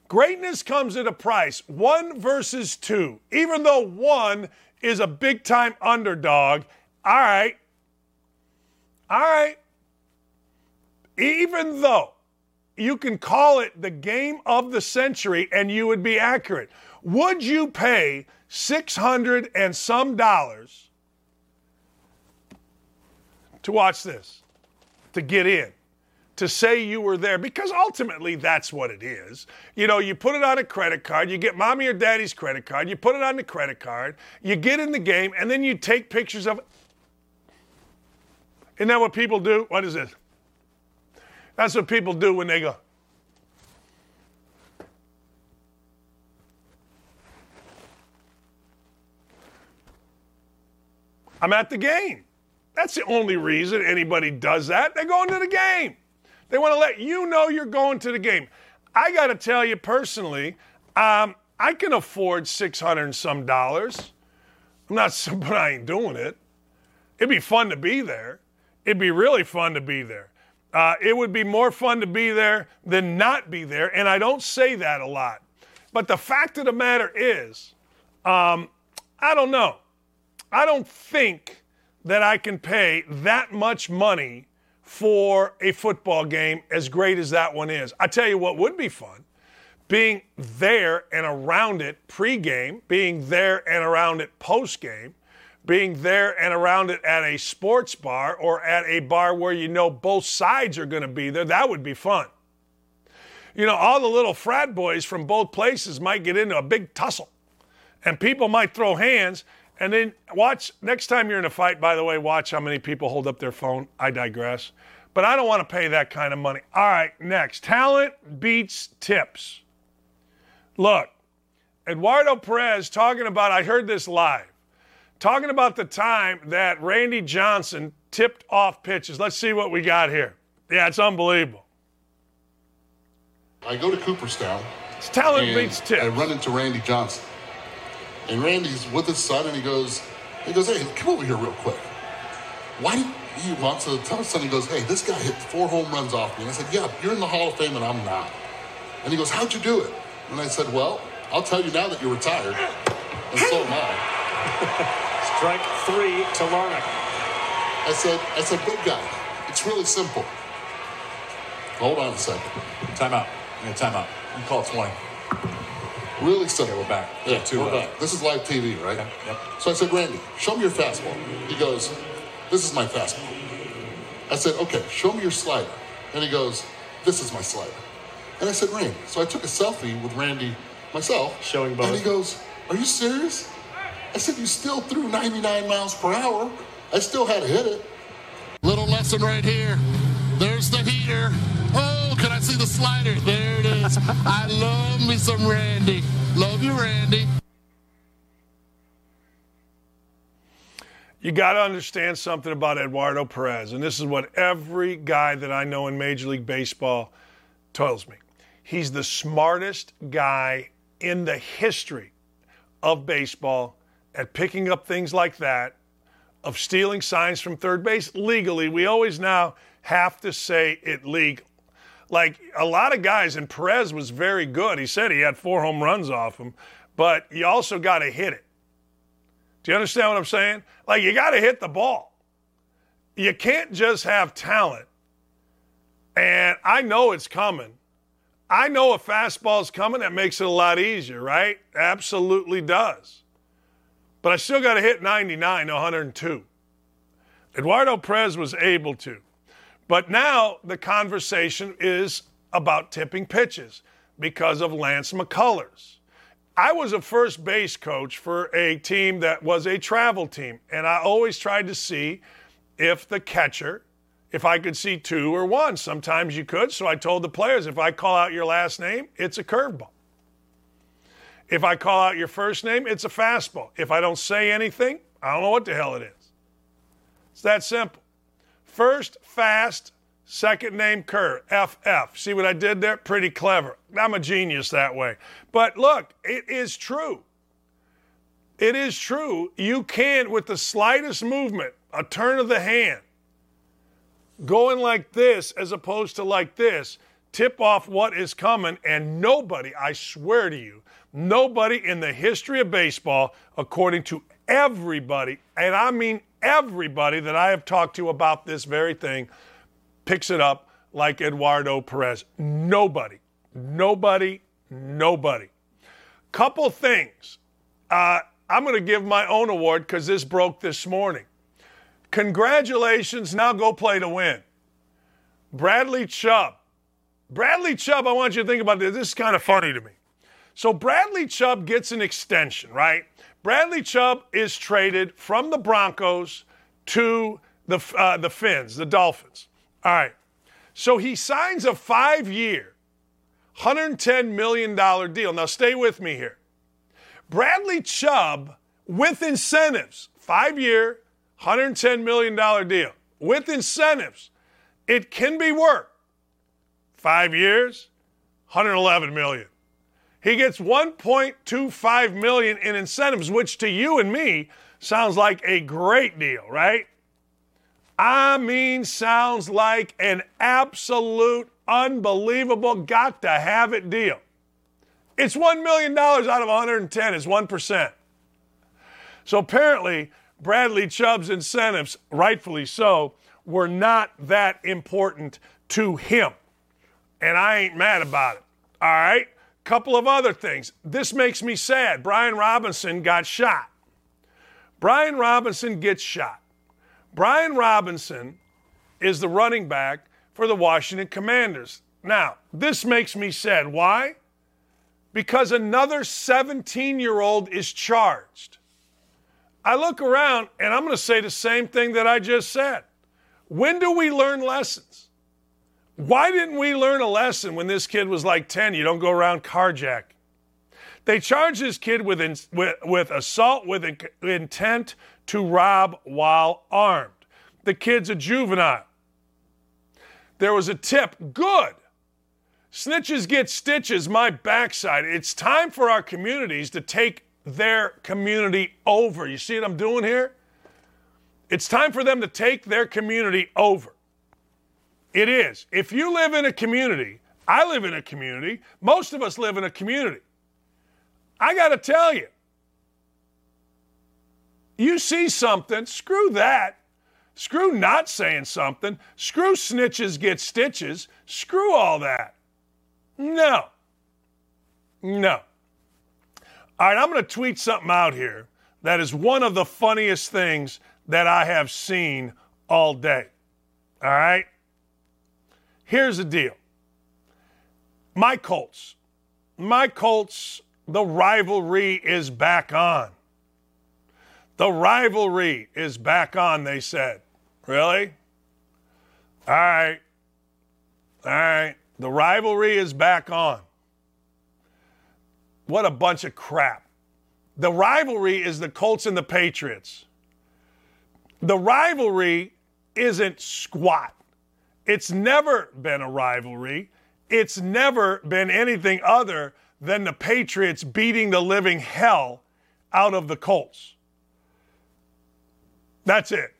Greatness comes at a price, one versus two. Even though one is a big time underdog. All right. All right. Even though you can call it the game of the century and you would be accurate, would you pay 600 and some dollars to watch this, to get in? To say you were there because ultimately that's what it is. You know, you put it on a credit card, you get mommy or daddy's credit card, you put it on the credit card, you get in the game, and then you take pictures of it. Isn't that what people do? What is it? That's what people do when they go. I'm at the game. That's the only reason anybody does that. They're going to the game. They want to let you know you're going to the game. I got to tell you personally, um, I can afford 600 and some dollars. I'm not, (laughs) but I ain't doing it. It'd be fun to be there. It'd be really fun to be there. Uh, it would be more fun to be there than not be there, and I don't say that a lot. But the fact of the matter is, um, I don't know. I don't think that I can pay that much money for a football game as great as that one is. I tell you what would be fun being there and around it pregame, being there and around it postgame, being there and around it at a sports bar or at a bar where you know both sides are going to be there. That would be fun. You know, all the little frat boys from both places might get into a big tussle and people might throw hands. And then watch, next time you're in a fight, by the way, watch how many people hold up their phone. I digress. But I don't want to pay that kind of money. All right, next. Talent beats tips. Look, Eduardo Perez talking about, I heard this live, talking about the time that Randy Johnson tipped off pitches. Let's see what we got here. Yeah, it's unbelievable. I go to Cooperstown. It's talent beats tips. I run into Randy Johnson And Randy's with his son, and he goes, he goes, hey, come over here real quick. Why do he wants to tell his son? He goes, hey, this guy hit four home runs off me. And I said, yeah, you're in the Hall of Fame, and I'm not. And he goes, how'd you do it? And I said, well, I'll tell you now that you're retired, and so am I. (laughs) Strike three to Larnach. I said, I said, big guy, it's really simple. Hold on a second. Time Timeout. Yeah, timeout. You call it 20. Really simple. Okay, we're back. Yeah, two we're left. back. This is live TV, right? Okay, yep. So I said, Randy, show me your fastball. He goes, this is my fastball. I said, okay, show me your slider. And he goes, this is my slider. And I said, Randy. So I took a selfie with Randy myself. Showing both. And he goes, are you serious? I said, you still threw 99 miles per hour. I still had to hit it. Little lesson right here. There's the heater. Oh, can I see the slider? There it is. I love me some Randy. Love you, Randy. You got to understand something about Eduardo Perez, and this is what every guy that I know in Major League Baseball tells me. He's the smartest guy in the history of baseball at picking up things like that, of stealing signs from third base legally. We always now have to say it legal. Like a lot of guys, and Perez was very good. He said he had four home runs off him, but you also got to hit it. Do you understand what I'm saying? Like, you got to hit the ball. You can't just have talent. And I know it's coming. I know a fastball's coming. That makes it a lot easier, right? Absolutely does. But I still got to hit 99 102. Eduardo Perez was able to. But now the conversation is about tipping pitches because of Lance McCullers. I was a first base coach for a team that was a travel team, and I always tried to see if the catcher, if I could see two or one. Sometimes you could, so I told the players if I call out your last name, it's a curveball. If I call out your first name, it's a fastball. If I don't say anything, I don't know what the hell it is. It's that simple. First, fast, second name curve, FF. See what I did there? Pretty clever. I'm a genius that way. But look, it is true. It is true. You can, with the slightest movement, a turn of the hand, going like this as opposed to like this, tip off what is coming, and nobody, I swear to you, nobody in the history of baseball, according to everybody, and I mean everybody that I have talked to about this very thing, picks it up like Eduardo Perez. Nobody, nobody, nobody. Couple things. Uh, I'm going to give my own award because this broke this morning. Congratulations. Now go play to win. Bradley Chubb. Bradley Chubb, I want you to think about this. This is kind of funny to me. So Bradley Chubb gets an extension, right? Bradley Chubb is traded from the Broncos to the uh, the Fins, the Dolphins. All right. So he signs a five-year, $110 million deal. Now stay with me here. Bradley Chubb with incentives, five-year, $110 million deal. With incentives, it can be worked. Five years, 111 million. He gets 1.25 million in incentives, which to you and me sounds like a great deal, right? I mean, sounds like an absolute, unbelievable, got to have it deal. It's $1 million out of 110 is 1%. So apparently, Bradley Chubb's incentives, rightfully so, were not that important to him. And I ain't mad about it. All right? Couple of other things. This makes me sad. Brian Robinson got shot. Brian Robinson gets shot. Brian Robinson is the running back for the Washington Commanders. Now, this makes me sad. Why? Because another 17 year old is charged. I look around and I'm going to say the same thing that I just said. When do we learn lessons? Why didn't we learn a lesson when this kid was like 10? You don't go around carjack. They charged this kid with, in, with, with assault with in, intent to rob while armed. The kid's a juvenile. There was a tip. Good. Snitches get stitches, my backside. It's time for our communities to take their community over. You see what I'm doing here? It's time for them to take their community over. It is. If you live in a community, I live in a community, most of us live in a community. I got to tell you, you see something, screw that. Screw not saying something. Screw snitches get stitches. Screw all that. No. No. All right, I'm going to tweet something out here that is one of the funniest things that I have seen all day. All right? Here's the deal my Colts, my Colts, the rivalry is back on. The rivalry is back on, they said. Really? All right. All right. The rivalry is back on. What a bunch of crap. The rivalry is the Colts and the Patriots. The rivalry isn't squat. It's never been a rivalry. It's never been anything other than the Patriots beating the living hell out of the Colts. That's it.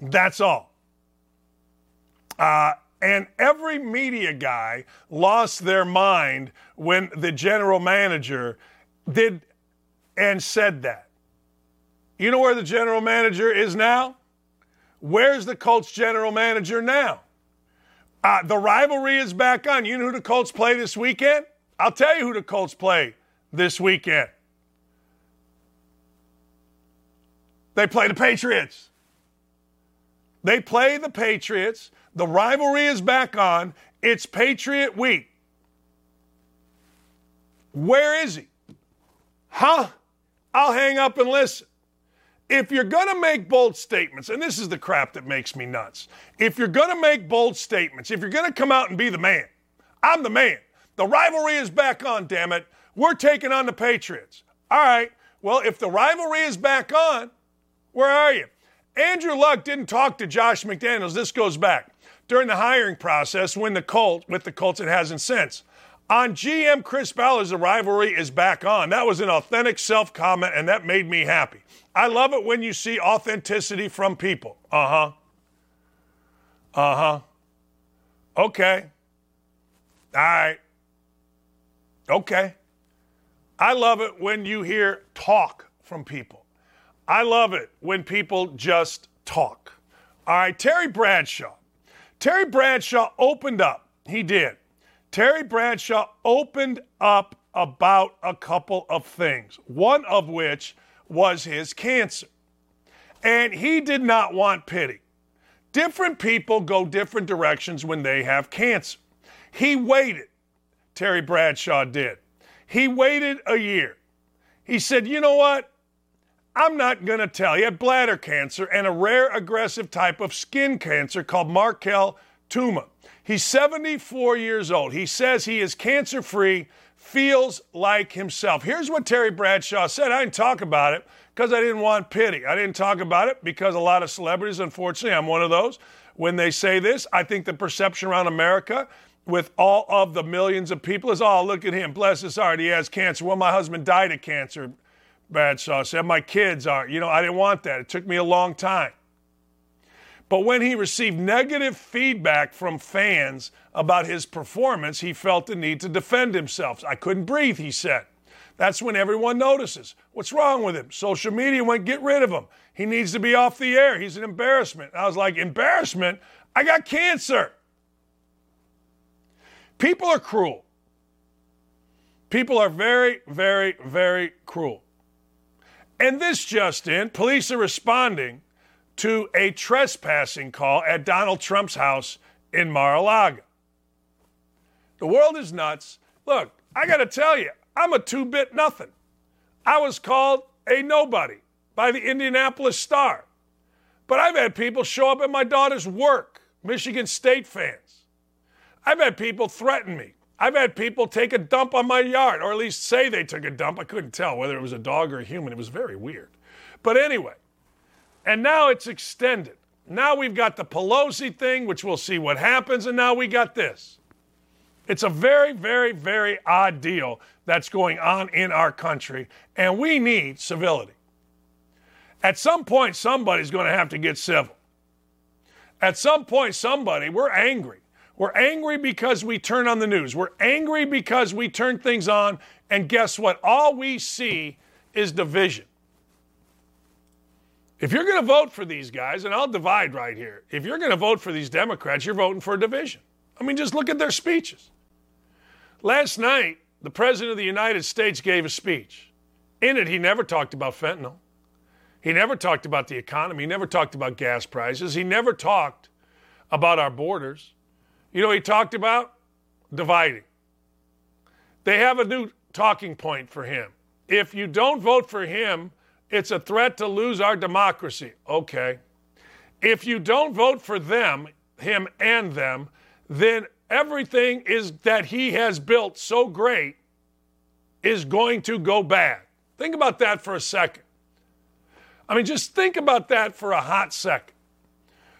That's all. Uh, and every media guy lost their mind when the general manager did and said that. You know where the general manager is now? Where's the Colts general manager now? Uh, the rivalry is back on. You know who the Colts play this weekend? I'll tell you who the Colts play this weekend. They play the Patriots. They play the Patriots. The rivalry is back on. It's Patriot Week. Where is he? Huh? I'll hang up and listen. If you're going to make bold statements, and this is the crap that makes me nuts, if you're going to make bold statements, if you're going to come out and be the man, I'm the man. The rivalry is back on, damn it. We're taking on the Patriots. All right. Well, if the rivalry is back on, where are you? Andrew Luck didn't talk to Josh McDaniels. This goes back during the hiring process when the Colts, with the Colts, it hasn't since. On GM Chris Ballard's, the rivalry is back on. That was an authentic self comment, and that made me happy. I love it when you see authenticity from people. Uh huh. Uh huh. Okay. All right. Okay. I love it when you hear talk from people. I love it when people just talk. All right, Terry Bradshaw. Terry Bradshaw opened up. He did. Terry Bradshaw opened up about a couple of things, one of which was his cancer. And he did not want pity. Different people go different directions when they have cancer. He waited, Terry Bradshaw did. He waited a year. He said, You know what? I'm not going to tell. He had bladder cancer and a rare aggressive type of skin cancer called Merkel tumor. He's 74 years old. He says he is cancer free, feels like himself. Here's what Terry Bradshaw said. I didn't talk about it because I didn't want pity. I didn't talk about it because a lot of celebrities, unfortunately, I'm one of those, when they say this, I think the perception around America with all of the millions of people is, oh, look at him, bless his heart, he has cancer. Well, my husband died of cancer, Bradshaw said. My kids are. You know, I didn't want that. It took me a long time. But when he received negative feedback from fans about his performance, he felt the need to defend himself. I couldn't breathe, he said. That's when everyone notices. What's wrong with him? Social media went, get rid of him. He needs to be off the air. He's an embarrassment. I was like, embarrassment? I got cancer. People are cruel. People are very, very, very cruel. And this just in, police are responding to a trespassing call at Donald Trump's house in Mar a Lago. The world is nuts. Look, I got to tell you, I'm a two bit nothing. I was called a nobody by the Indianapolis Star. But I've had people show up at my daughter's work, Michigan State fans. I've had people threaten me. I've had people take a dump on my yard, or at least say they took a dump. I couldn't tell whether it was a dog or a human. It was very weird. But anyway, and now it's extended. Now we've got the Pelosi thing, which we'll see what happens, and now we got this. It's a very, very, very odd deal that's going on in our country, and we need civility. At some point, somebody's going to have to get civil. At some point, somebody, we're angry. We're angry because we turn on the news. We're angry because we turn things on, and guess what? All we see is division. If you're going to vote for these guys, and I'll divide right here, if you're going to vote for these Democrats, you're voting for a division. I mean, just look at their speeches. Last night, the President of the United States gave a speech. In it, he never talked about fentanyl. He never talked about the economy. He never talked about gas prices. He never talked about our borders. You know, he talked about dividing. They have a new talking point for him. If you don't vote for him, it's a threat to lose our democracy. Okay. If you don't vote for them, him and them, then everything is that he has built so great is going to go bad. Think about that for a second. I mean, just think about that for a hot second.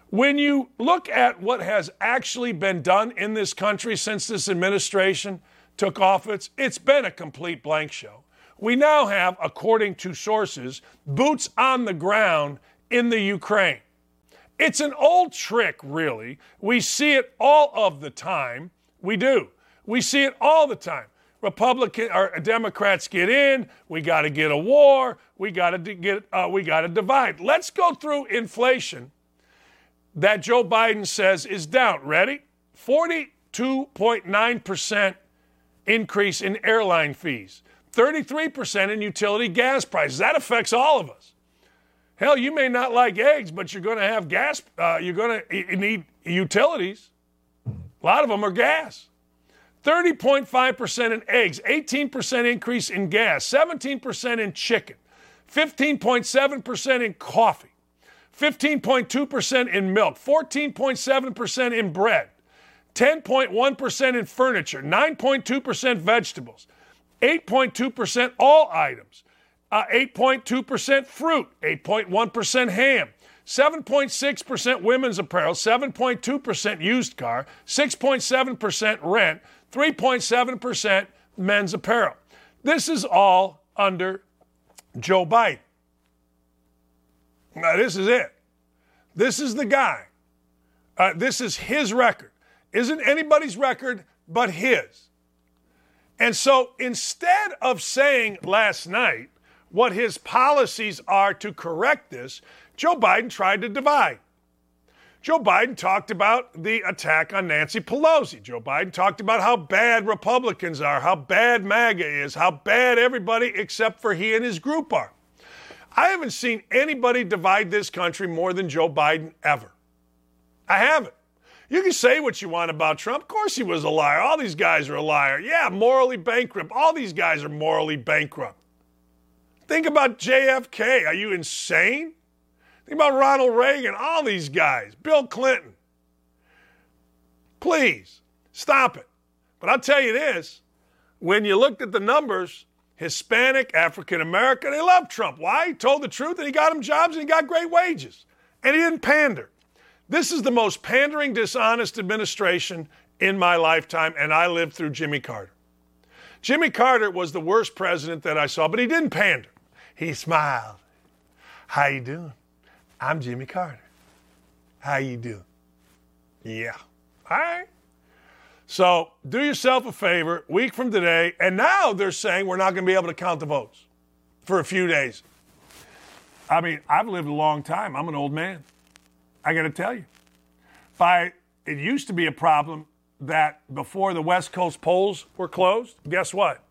When you look at what has actually been done in this country since this administration took office, it's been a complete blank show. We now have, according to sources, boots on the ground in the Ukraine. It's an old trick, really. We see it all of the time. We do. We see it all the time. Republican or Democrats get in. We got to get a war. We got to get. Uh, we got to divide. Let's go through inflation that Joe Biden says is down. Ready? Forty-two point nine percent increase in airline fees. 33% in utility gas prices. That affects all of us. Hell, you may not like eggs, but you're going to have gas. Uh, you're going to need utilities. A lot of them are gas. 30.5% in eggs, 18% increase in gas, 17% in chicken, 15.7% in coffee, 15.2% in milk, 14.7% in bread, 10.1% in furniture, 9.2% vegetables, 8.2% all items, uh, 8.2% fruit, 8.1% ham, 7.6% women's apparel, 7.2% used car, 6.7% rent, 3.7% men's apparel. This is all under Joe Biden. Now, this is it. This is the guy. Uh, this is his record. Isn't anybody's record but his. And so instead of saying last night what his policies are to correct this, Joe Biden tried to divide. Joe Biden talked about the attack on Nancy Pelosi. Joe Biden talked about how bad Republicans are, how bad MAGA is, how bad everybody except for he and his group are. I haven't seen anybody divide this country more than Joe Biden ever. I haven't. You can say what you want about Trump. Of course, he was a liar. All these guys are a liar. Yeah, morally bankrupt. All these guys are morally bankrupt. Think about JFK. Are you insane? Think about Ronald Reagan. All these guys. Bill Clinton. Please stop it. But I'll tell you this when you looked at the numbers, Hispanic, African American, they love Trump. Why? He told the truth and he got them jobs and he got great wages. And he didn't pander. This is the most pandering, dishonest administration in my lifetime, and I lived through Jimmy Carter. Jimmy Carter was the worst president that I saw, but he didn't pander. He smiled. How you doing? I'm Jimmy Carter. How you doing? Yeah. All right. So do yourself a favor, week from today, and now they're saying we're not going to be able to count the votes for a few days. I mean, I've lived a long time. I'm an old man. I got to tell you. By it used to be a problem that before the West Coast polls were closed, guess what?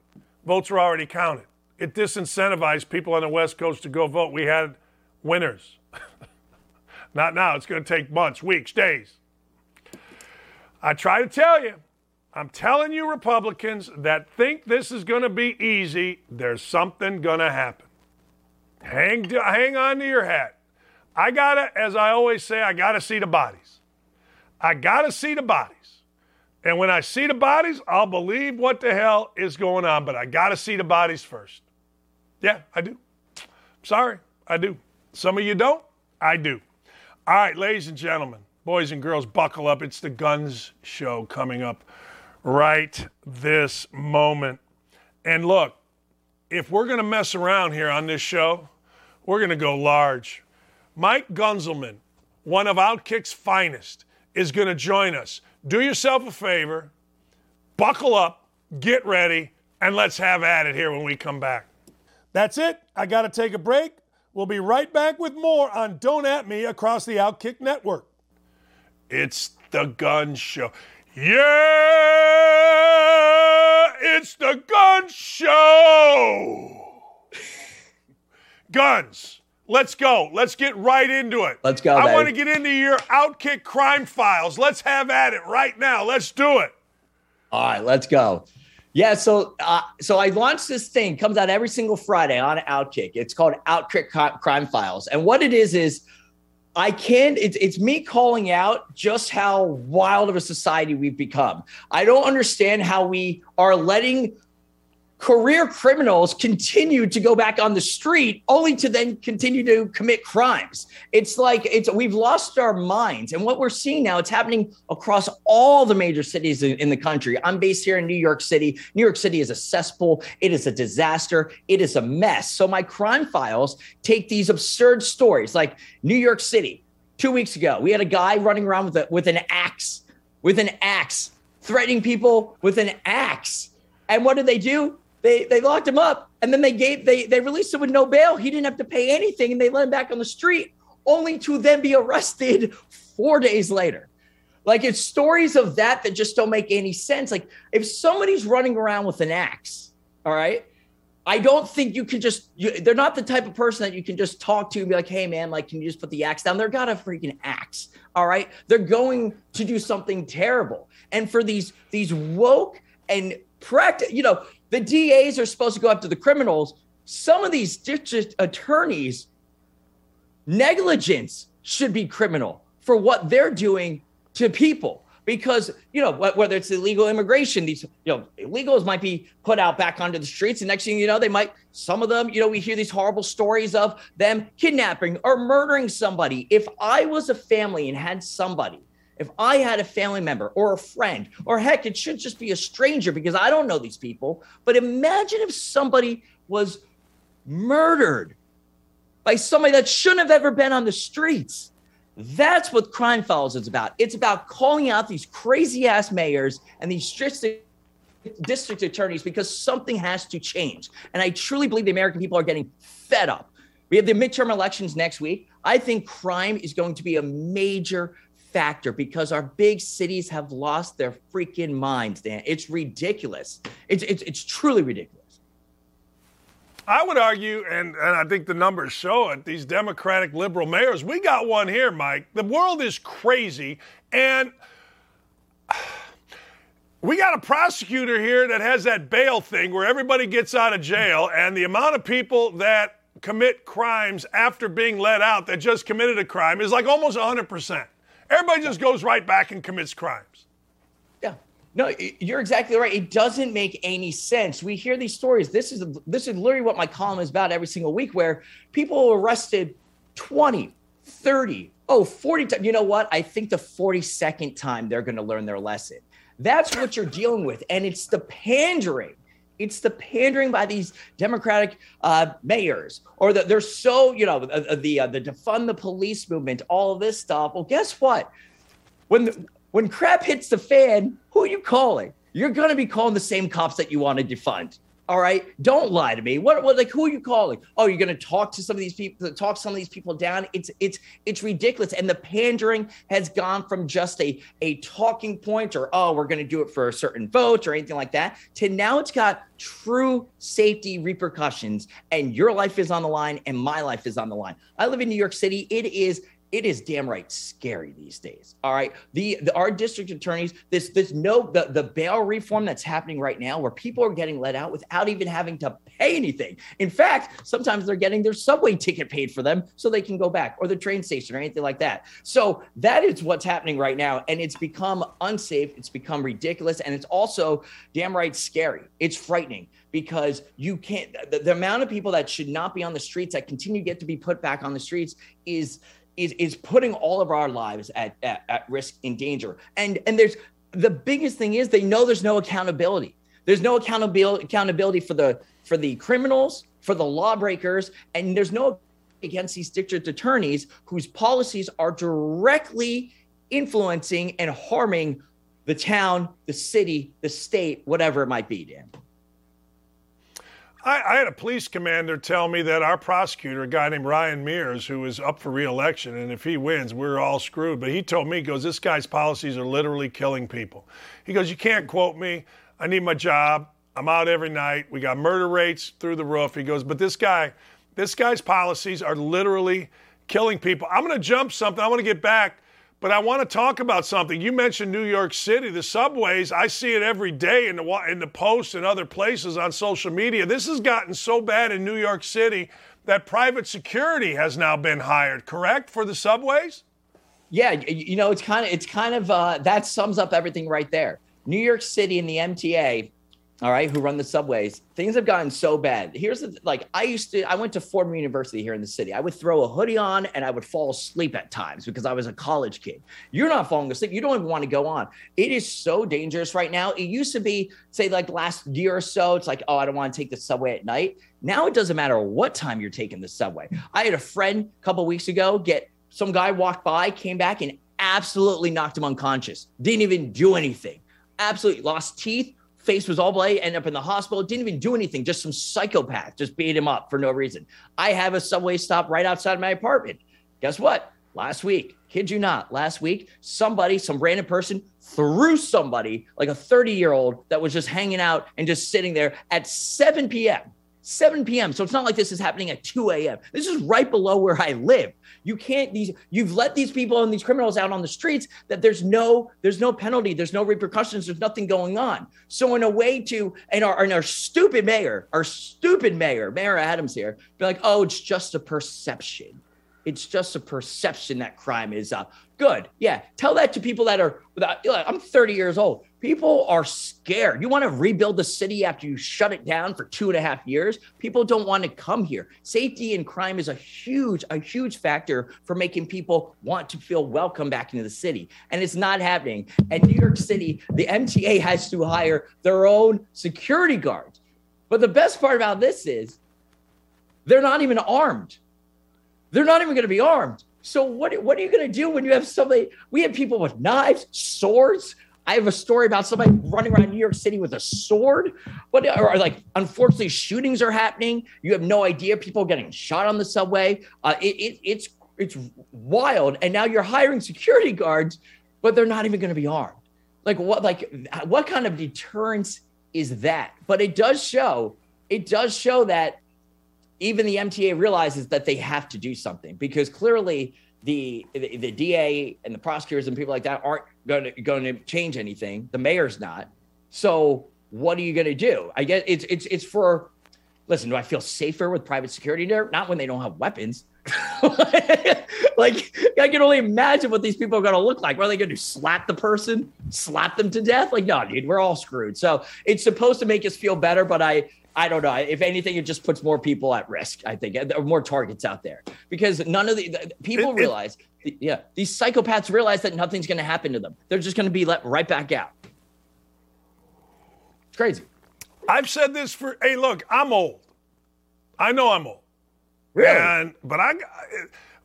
Votes were already counted. It disincentivized people on the West Coast to go vote. We had winners. (laughs) Not now. It's going to take months, weeks, days. I try to tell you, I'm telling you, Republicans that think this is going to be easy, there's something going to happen. Hang, hang on to your hat. I got to, as I always say, I got to see the bodies. I got to see the bodies. And when I see the bodies, I'll believe what the hell is going on, but I got to see the bodies first. Yeah, I do. Sorry, I do. Some of you don't. I do. All right, ladies and gentlemen, boys and girls, buckle up. It's the Gunz Show coming up right this moment. And look, if we're going to mess around here on this show, we're going to go large. Mike Gunzelman, one of Outkick's finest, is going to join us. Do yourself a favor, buckle up, get ready, and let's have at it here when we come back. That's it. I got to take a break. We'll be right back with more on Don't At Me across the Outkick Network. It's the gun show. Yeah, it's the gun show. (laughs) Guns. Let's go. Let's get right into it. Let's go. I want to get into your Outkick crime files. Let's have at it right now. Let's do it. All right, let's go. Yeah, so uh, so I launched this thing. Comes out every single Friday on Outkick. It's called Outkick Crime Files, and what it is is I can't. It's it's me calling out just how wild of a society we've become. I don't understand how we are letting career criminals continue to go back on the street only to then continue to commit crimes. It's like it's we've lost our minds. And what we're seeing now, it's happening across all the major cities in, in, the country. I'm based here in New York City. New York City is a cesspool, it is a disaster, it is a mess. So my crime files take these absurd stories like New York City. Two weeks ago, we had a guy running around with a, with an axe, with an axe, threatening people with an axe. And what did they do? They they locked him up and then they gave they they released him with no bail. He didn't have to pay anything and they let him back on the street, only to then be arrested (laughs) four days later. Like it's stories of that that just don't make any sense. Like if somebody's running around with an axe, all right, I don't think you can just. You, they're not the type of person that you can just talk to and be like, "Hey, man, like, can you just put the axe down?" They're got a freaking axe. All right, they're going to do something terrible. And for these these woke and practice, you know, the DAs are supposed to go after the criminals. Some of these district attorneys, negligence should be criminal for what they're doing to people. Because you know whether it's illegal immigration, these you know illegals might be put out back onto the streets, and next thing you know, they might some of them you know we hear these horrible stories of them kidnapping or murdering somebody. If I was a family and had somebody if I had a family member or a friend, or heck, it should just be a stranger because I don't know these people. But imagine if somebody was murdered by somebody that shouldn't have ever been on the streets. That's what Crime Files is about. It's about calling out these crazy ass mayors and these district, district attorneys because something has to change. And I truly believe the American people are getting fed up. We have the midterm elections next week. I think crime is going to be a major factor because our big cities have lost their freaking minds, Dan. It's ridiculous. It's, it's, it's truly ridiculous. I would argue, and, and I think the numbers show it, these Democratic liberal mayors, we got one here, Mike. The world is crazy. And we got a prosecutor here that has that bail thing where everybody gets out of jail, and the amount of people that commit crimes after being let out that just committed a crime is like almost 100%. Everybody just goes right back and commits crimes. Yeah. No, you're exactly right. It doesn't make any sense. We hear these stories. This is this is literally what my column is about every single week where people are arrested 20, 30, oh, 40 times. You know what? I think the 42nd time they're going to learn their lesson. That's what you're dealing with. And it's the pandering it's the pandering by these Democratic uh, mayors, or they're so you know uh, the uh, the defund the police movement, all of this stuff. Well, guess what? When the, when crap hits the fan, who are you calling? You're going to be calling the same cops that you want to defund. All right, don't lie to me. What, what like who are you calling? Oh, you're going to talk to some of these people, talk some of these people down. It's it's it's ridiculous. And the pandering has gone from just a a talking point or oh, we're going to do it for a certain vote or anything like that to now it's got true safety repercussions and your life is on the line and my life is on the line. I live in New York City. It is it is damn right scary these days. All right. The, the our district attorneys, this this no the, the bail reform that's happening right now where people are getting let out without even having to pay anything. In fact, sometimes they're getting their subway ticket paid for them so they can go back or the train station or anything like that. So that is what's happening right now. And it's become unsafe, it's become ridiculous, and it's also damn right scary. It's frightening because you can't the, the amount of people that should not be on the streets that continue to get to be put back on the streets is is is putting all of our lives at, at, at risk in danger and and there's the biggest thing is they know there's no accountability. There's no accountability accountability for the for the criminals, for the lawbreakers, and there's no against these district attorneys whose policies are directly influencing and harming the town, the city, the state, whatever it might be, Dan. I, I, had a police commander tell me that our prosecutor, a guy named Ryan Mears, who is up for reelection, and if he wins, we're all screwed. But he told me, he goes, this guy's policies are literally killing people. He goes, you can't quote me. I need my job. I'm out every night. We got murder rates through the roof. He goes, but this guy, this guy's policies are literally killing people. I'm going to jump something. I want to get back but I want to talk about something. You mentioned New York City, the subways. I see it every day in the in the posts and other places on social media. This has gotten so bad in New York City that private security has now been hired. Correct for the subways? Yeah, you know it's kind of it's kind of uh, that sums up everything right there. New York City and the MTA all right, who run the subways. Things have gotten so bad. Here's the like I used to I went to Fordham University here in the city. I would throw a hoodie on and I would fall asleep at times because I was a college kid. You're not falling asleep. You don't even want to go on. It is so dangerous right now. It used to be say like last year or so it's like, "Oh, I don't want to take the subway at night." Now it doesn't matter what time you're taking the subway. I had a friend a couple weeks ago get some guy walked by, came back and absolutely knocked him unconscious. Didn't even do anything. Absolutely lost teeth face was all bloody, ended up in the hospital, didn't even do anything, just some psychopath just beat him up for no reason. I have a subway stop right outside my apartment. Guess what? Last week, kid you not, last week, somebody, some random person threw somebody, like a 30 year old, that was just hanging out and just sitting there at 7 p.m. 7 p.m. So it's not like this is happening at 2 a.m. This is right below where I live. You can't these you've let these people and these criminals out on the streets that there's no there's no penalty, there's no repercussions, there's nothing going on. So in a way to and our and our stupid mayor, our stupid mayor, Mayor Adams here, be like, oh, it's just a perception. It's just a perception that crime is up. Good. Yeah. Tell that to people that are, I'm 30 years old. People are scared. You want to rebuild the city after you shut it down for two and a half years? People don't want to come here. Safety and crime is a huge, a huge factor for making people want to feel welcome back into the city. And it's not happening. And New York City, the MTA has to hire their own security guards. But the best part about this is they're not even armed. They're not even going to be armed. So what what are you going to do when you have somebody? We have people with knives, swords. I have a story about somebody running around New York City with a sword. But or like, unfortunately, shootings are happening. You have no idea. People getting shot on the subway. Uh, it, it, it's it's wild. And now you're hiring security guards, but they're not even going to be armed. Like what? Like what kind of deterrence is that? But it does show. It does show that even the MTA realizes that they have to do something because clearly the, the, the DA and the prosecutors and people like that aren't going to going to change anything. The mayor's not. So what are you going to do? I guess it's it's it's for. Listen, do I feel safer with private security there? Not when they don't have weapons. (laughs) like I can only imagine what these people are going to look like. What are they going to do? Slap the person? Slap them to death? Like no, dude, we're all screwed. So it's supposed to make us feel better, but I I don't know. If anything, it just puts more people at risk. I think there are more targets out there because none of the, the people it, realize, it, yeah, these psychopaths realize that nothing's going to happen to them. They're just going to be let right back out. It's crazy. I've said this for. Hey, look, I'm old. I know I'm old. Really? And but I.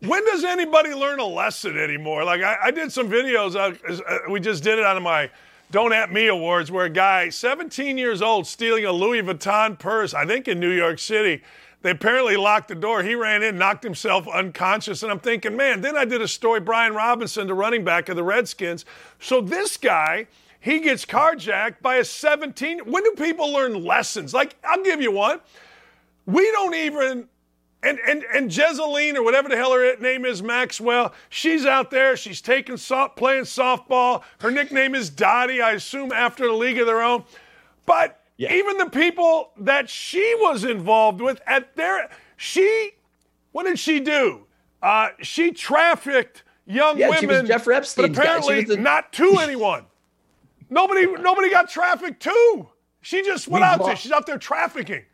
When does anybody learn a lesson anymore? Like I, I did some videos. Uh, uh, we just did it on my don't At Me Awards, where a guy, 17 years old, stealing a Louis Vuitton purse, I think in New York City. They apparently locked the door. He ran in, knocked himself unconscious. And I'm thinking, man, then I did a story, Brian Robinson, the running back of the Redskins. So this guy, he gets carjacked by a 17. When do people learn lessons? Like, I'll give you one. We don't even and and and Jezeline or whatever the hell her name is, Maxwell. She's out there. She's taking soft, playing softball. Her nickname is Dottie, I assume, after the league of their own. But yeah. even the people that she was involved with at their she, what did she do? Uh, she trafficked young yeah, women. She was Jeff Epstein's but apparently the- not to anyone. nobody nobody got trafficked to. She just went out there. She's out there trafficking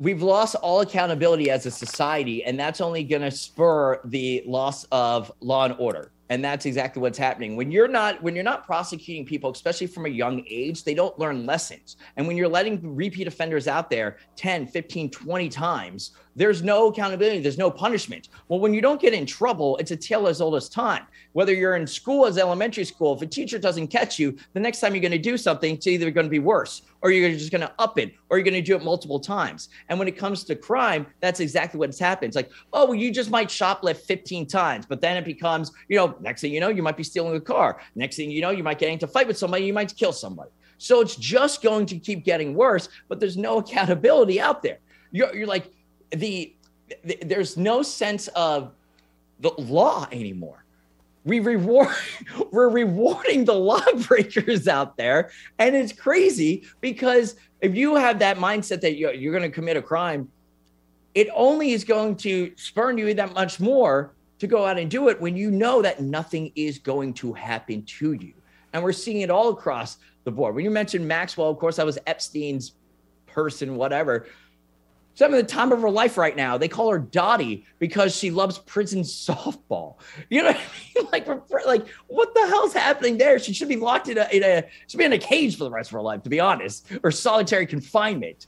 we've lost all accountability as a society, and that's only going to spur the loss of law and order. And that's exactly what's happening. When you're not when you're not prosecuting people especially from a young age they don't learn lessons. And when you're letting repeat offenders out there 10 15 20 times there's no accountability. There's no punishment. Well when you don't get in trouble it's a tale as old as time. Whether you're in school as elementary school if a teacher doesn't catch you the next time you're going to do something it's either going to be worse or you're just going to up it or you're going to do it multiple times. And when it comes to crime that's exactly what's happened. It's like oh well you just might shoplift 15 times but then it becomes you know next thing you know you might be stealing a car. Next thing you know you might get into a fight with somebody you might kill somebody. So it's just going to keep getting worse but there's no (laughs) accountability out there. You're, you're like the, the there's no sense of the law anymore. We reward (laughs) we're rewarding the (laughs) lawbreakers out there, and it's crazy because if you have that mindset that you're, you're going to commit a crime, it only is going to spurn you that much more to go out and do it when you know that nothing is going to happen to you. And we're seeing it all across the board. When you mentioned Maxwell, of course, that was Epstein's person, whatever She's having the time of her life right now. They call her Dottie because she loves prison (laughs) softball. You know, I mean? (laughs) like, like what the hell's happening there? She should be locked in a, in a, should be in a cage for the rest of her life, to be honest, or solitary confinement.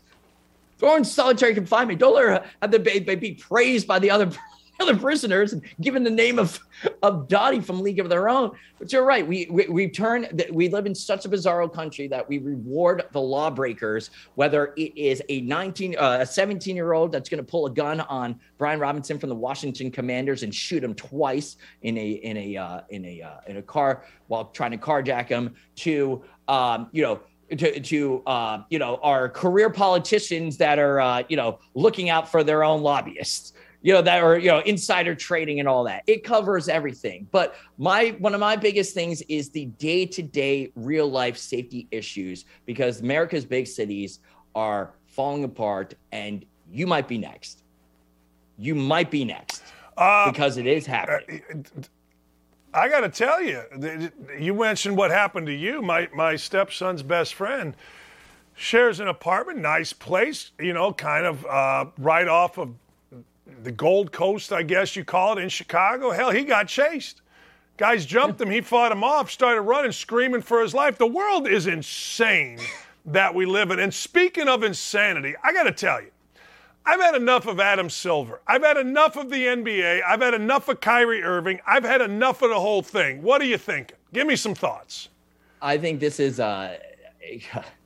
Throw in solitary confinement. Don't let her have the baby be praised by the other (laughs) other prisoners and given the name of of Dottie from League of Their Own. But you're right. We we, we turn we live in such a bizarro country that we reward the lawbreakers, whether it is a 19 uh, a 17 year old that's going to pull a gun on Brian Robinson from the Washington Commanders and shoot him twice in a in a uh, in a uh, in a car while trying to carjack him, to um, you know to, to uh, you know our career politicians that are uh, you know looking out for their own lobbyists you know that or you know insider trading and all that. It covers everything. But my one of my biggest things is the day-to-day real life safety issues because america's big cities are falling apart and you might be next. You might be next uh, because it is happening. uh, I got to tell you, you mentioned what happened to you. My my stepson's best friend shares an apartment, nice place, you know, kind of uh, right off of the Gold Coast, I guess you call it, in Chicago. Hell, he got chased. Guys jumped him. He fought him off, started running, screaming for his life. The world is insane that we live in. And speaking of insanity, I got to tell you, I've had enough of Adam Silver. I've had enough of the NBA. I've had enough of Kyrie Irving. I've had enough of the whole thing. What are you thinking? Give me some thoughts. I think this is uh, (laughs)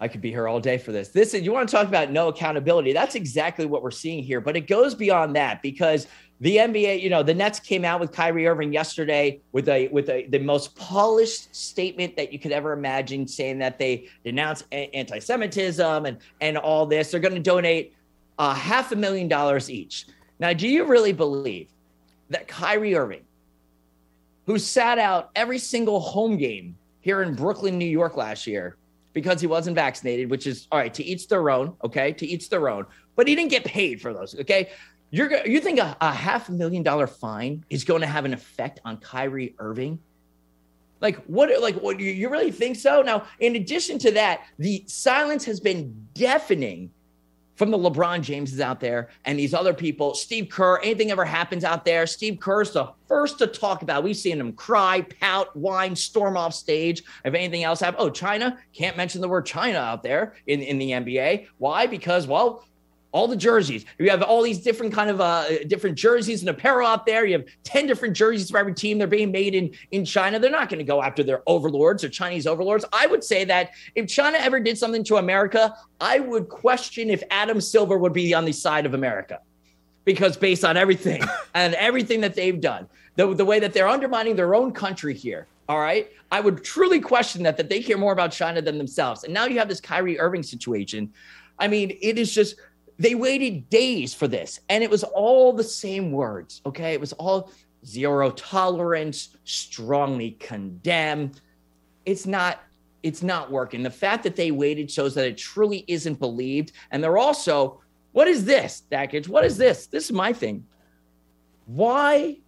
I could be here all day for this. This is you want to talk about no accountability. That's exactly what we're seeing here, but it goes beyond that because the NBA, you know, the Nets came out with Kyrie Irving yesterday with a with a the most polished statement that you could ever imagine, saying that they denounce anti-Semitism and and all this. They're going to donate a uh, half a million dollars each. Now, do you really believe that Kyrie Irving, who sat out every single home game here in Brooklyn, New York last year, because he wasn't vaccinated, which is all right to each their own. Okay, to each their own. But he didn't get paid for those. Okay, you're you think a, a half million dollar fine is going to have an effect on Kyrie Irving? Like what? Like what? You really think so? Now, in addition to that, the silence has been deafening from the LeBron Jameses out there and these other people, Steve Kerr, anything ever happens out there, Steve Kerr's the first to talk about. We've seen him cry, pout, whine, storm off stage. If anything else happens, oh, China, can't mention the word China out there in, in the NBA. Why? Because, well, all the jerseys. You have all these different kind of uh, different jerseys and apparel out there. You have 10 different jerseys for every team. They're being made in, in China. They're not going to go after their overlords or Chinese overlords. I would say that if China ever did something to America, I would question if Adam Silver would be on the side of America because based on everything (laughs) and everything that they've done, the, the way that they're undermining their own country here. All right. I would truly question that, that they care more about China than themselves. And now you have this Kyrie Irving situation. I mean, it is just they waited days for this, and it was all the same words. Okay. It was all zero tolerance, strongly condemn. It's not. It's not working. The fact that they waited shows that it truly isn't believed. And they're also, what is this, Dakich? What is this? This is my thing. Why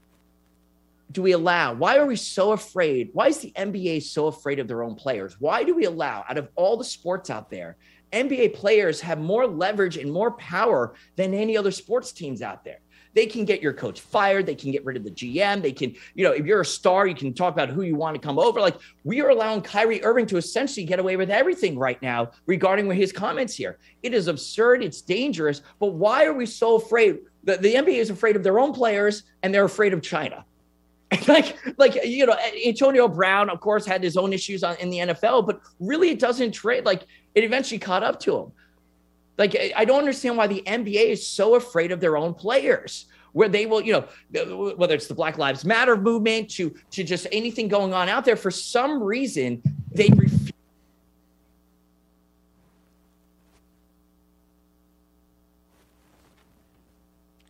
do we allow? Why are we so afraid? Why is the NBA so afraid of their own players? Why do we allow, out of all the sports out there, NBA players have more leverage and more power than any other sports teams out there. They can get your coach fired. They can get rid of the GM. They can, you know, if you're a star, you can talk about who you want to come over. Like we are allowing Kyrie Irving to essentially get away with everything right now regarding his comments here. It is absurd. It's dangerous. But why are we so afraid? The, the NBA is afraid of their own players and they're afraid of China. (laughs) like like you know Antonio Brown of course had his own issues on in the NFL but really it doesn't trade like it eventually caught up to him like I don't understand why the NBA is so afraid of their own players where they will you know whether it's the Black Lives Matter movement to to just anything going on out there for some reason they refuse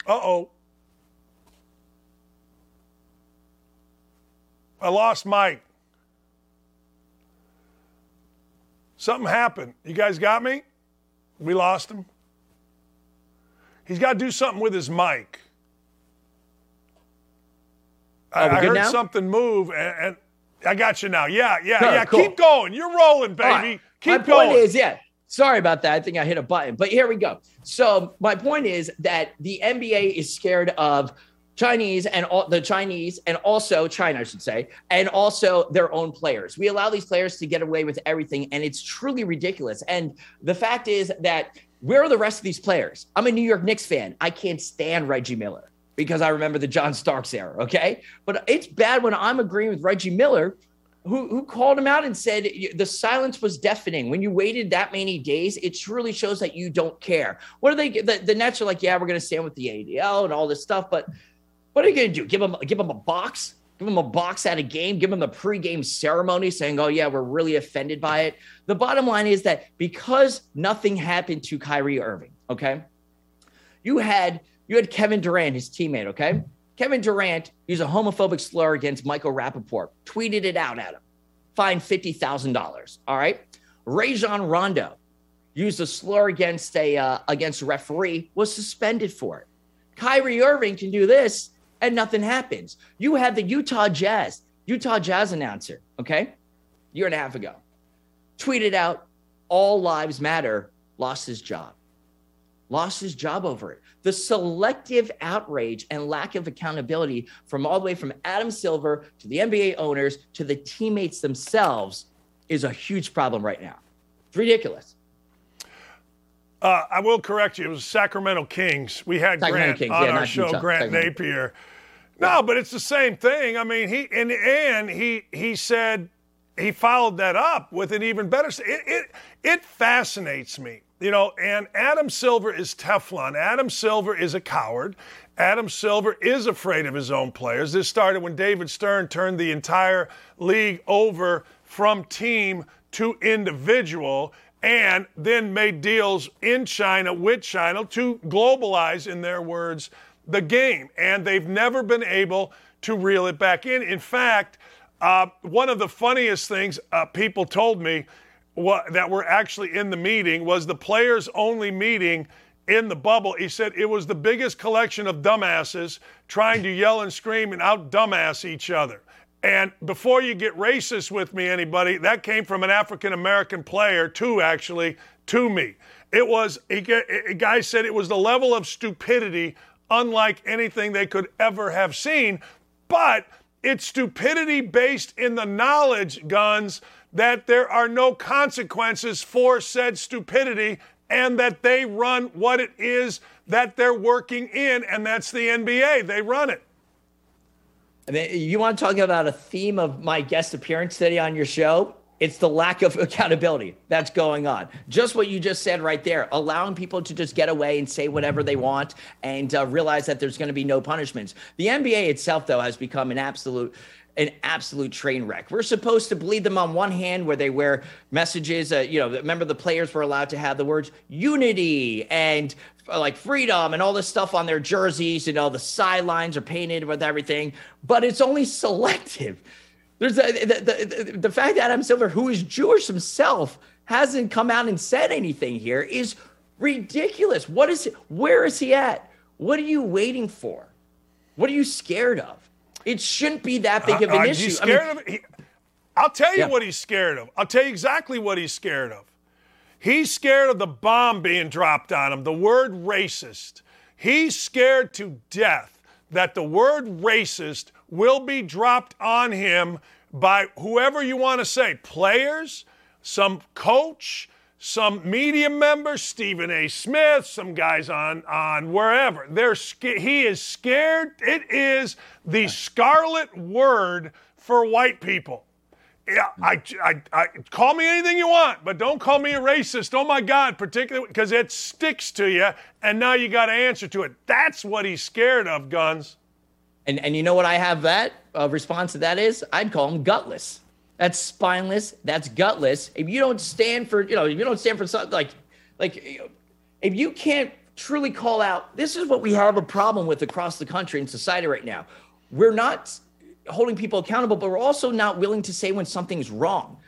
Uh-oh. I lost Mike. Something happened. You guys got me? We lost him. He's got to do something with his mic. Oh, I, I heard now? something move, and, and, I got you now. Yeah, yeah, yeah. Cool. Keep going. You're rolling, baby. Right. Keep My going. point is, yeah. Sorry about that. I think I hit a button, but here we go. So my point is that the NBA is scared of Chinese and all the Chinese and also China, I should say, and also their own players. We allow these players to get away with everything, and it's truly ridiculous. And the fact is that where are the rest of these players? I'm a New York Knicks fan. I can't stand Reggie Miller because I remember the John Starks era. Okay. But it's bad when I'm agreeing with Reggie Miller, who, who called him out and said the silence was deafening. When you waited that many days, it truly shows that you don't care. What are they? The, the Nets are like, yeah, we're going to stand with the ADL and all this stuff. But what are you going to do? Give them, give them a box? Give them a box at a game? Give them the pregame ceremony saying, oh, yeah, we're really offended by it? The bottom line is that because nothing happened to Kyrie Irving, okay, you had you had Kevin Durant, his teammate, okay? Kevin Durant used a homophobic slur against Michael Rapaport, tweeted it out at him, fined $50,000. All right. Rajon Rondo used a slur against a uh, against a referee, was suspended for it. Kyrie Irving can do this and nothing happens. You had the Utah Jazz, Utah Jazz announcer, okay, year and a half ago, tweeted out, All lives matter, lost his job. Lost his job over it. The selective outrage and lack of accountability from all the way from Adam Silver to the NBA owners to the teammates themselves is a huge problem right now. It's ridiculous. Uh, I will correct you. It was Sacramento Kings. We had Sacramento Grant Kings. on yeah, our show, Utah. Grant Sacramento. Napier. No, but it's the same thing. I mean, he and and he he said he followed that up with an even better. It it, it fascinates me, you know. And Adam Silver is Teflon. Adam Silver is a coward. Adam Silver is afraid of his own players. This started when David Stern turned the entire league over from team to individual and then made deals in China with China to globalize, in their words, the game. And they've never been able to reel it back in. In fact, uh, one of the funniest things uh, people told me that were actually in the meeting was the players only meeting in the bubble. He said it was the biggest collection of dumbasses trying to yell and scream and out dumbass each other. And before you get racist with me, anybody, that came from an African American player, too, actually, to me. It was, a guy said it was the level of stupidity unlike anything they could ever have seen. But it's stupidity based in the knowledge, guns, that there are no consequences for said stupidity and that they run what it is that they're working in, and that's the NBA. They run it. I mean, you want to talk about a theme of my guest appearance today on your show? It's the lack of accountability that's going on. Just what you just said right there, allowing people to just get away and say whatever they want and uh, realize that there's going to be no punishments. The NBA itself, though, has become an absolute an absolute train wreck. We're supposed to bleed them on one hand where they wear messages. Uh, you know, remember the players were allowed to have the words unity and uh, like freedom and all this stuff on their jerseys. You know, the sidelines are painted with everything, but it's only selective. There's a, the, the, the fact that Adam Silver, who is Jewish himself, hasn't come out and said anything here is ridiculous. What is where is he at? What are you waiting for? What are you scared of? It shouldn't be that big of an uh, issue. scared I mean, of he, I'll tell you yeah. what he's scared of. I'll tell you exactly what he's scared of. He's scared of the bomb being dropped on him, the word racist. He's scared to death that the word racist will be dropped on him by whoever you want to say players, some coach, some media member, Stephen A. Smith, some guys on on wherever. They're he is scared. It is the scarlet word for white people. Yeah, I, I, I, call me anything you want, but don't call me a racist. Oh my God, particularly because it sticks to you, and now you got to answer to it. That's what he's scared of, guns. And and you know what I have that uh, response to that is? I'd call him gutless. That's spineless. That's gutless. If you don't stand for, you know, if you don't stand for something like, like, if you can't truly call out, this is what we have a problem with across the country and society right now. We're not holding people accountable, but we're also not willing to say when something's wrong.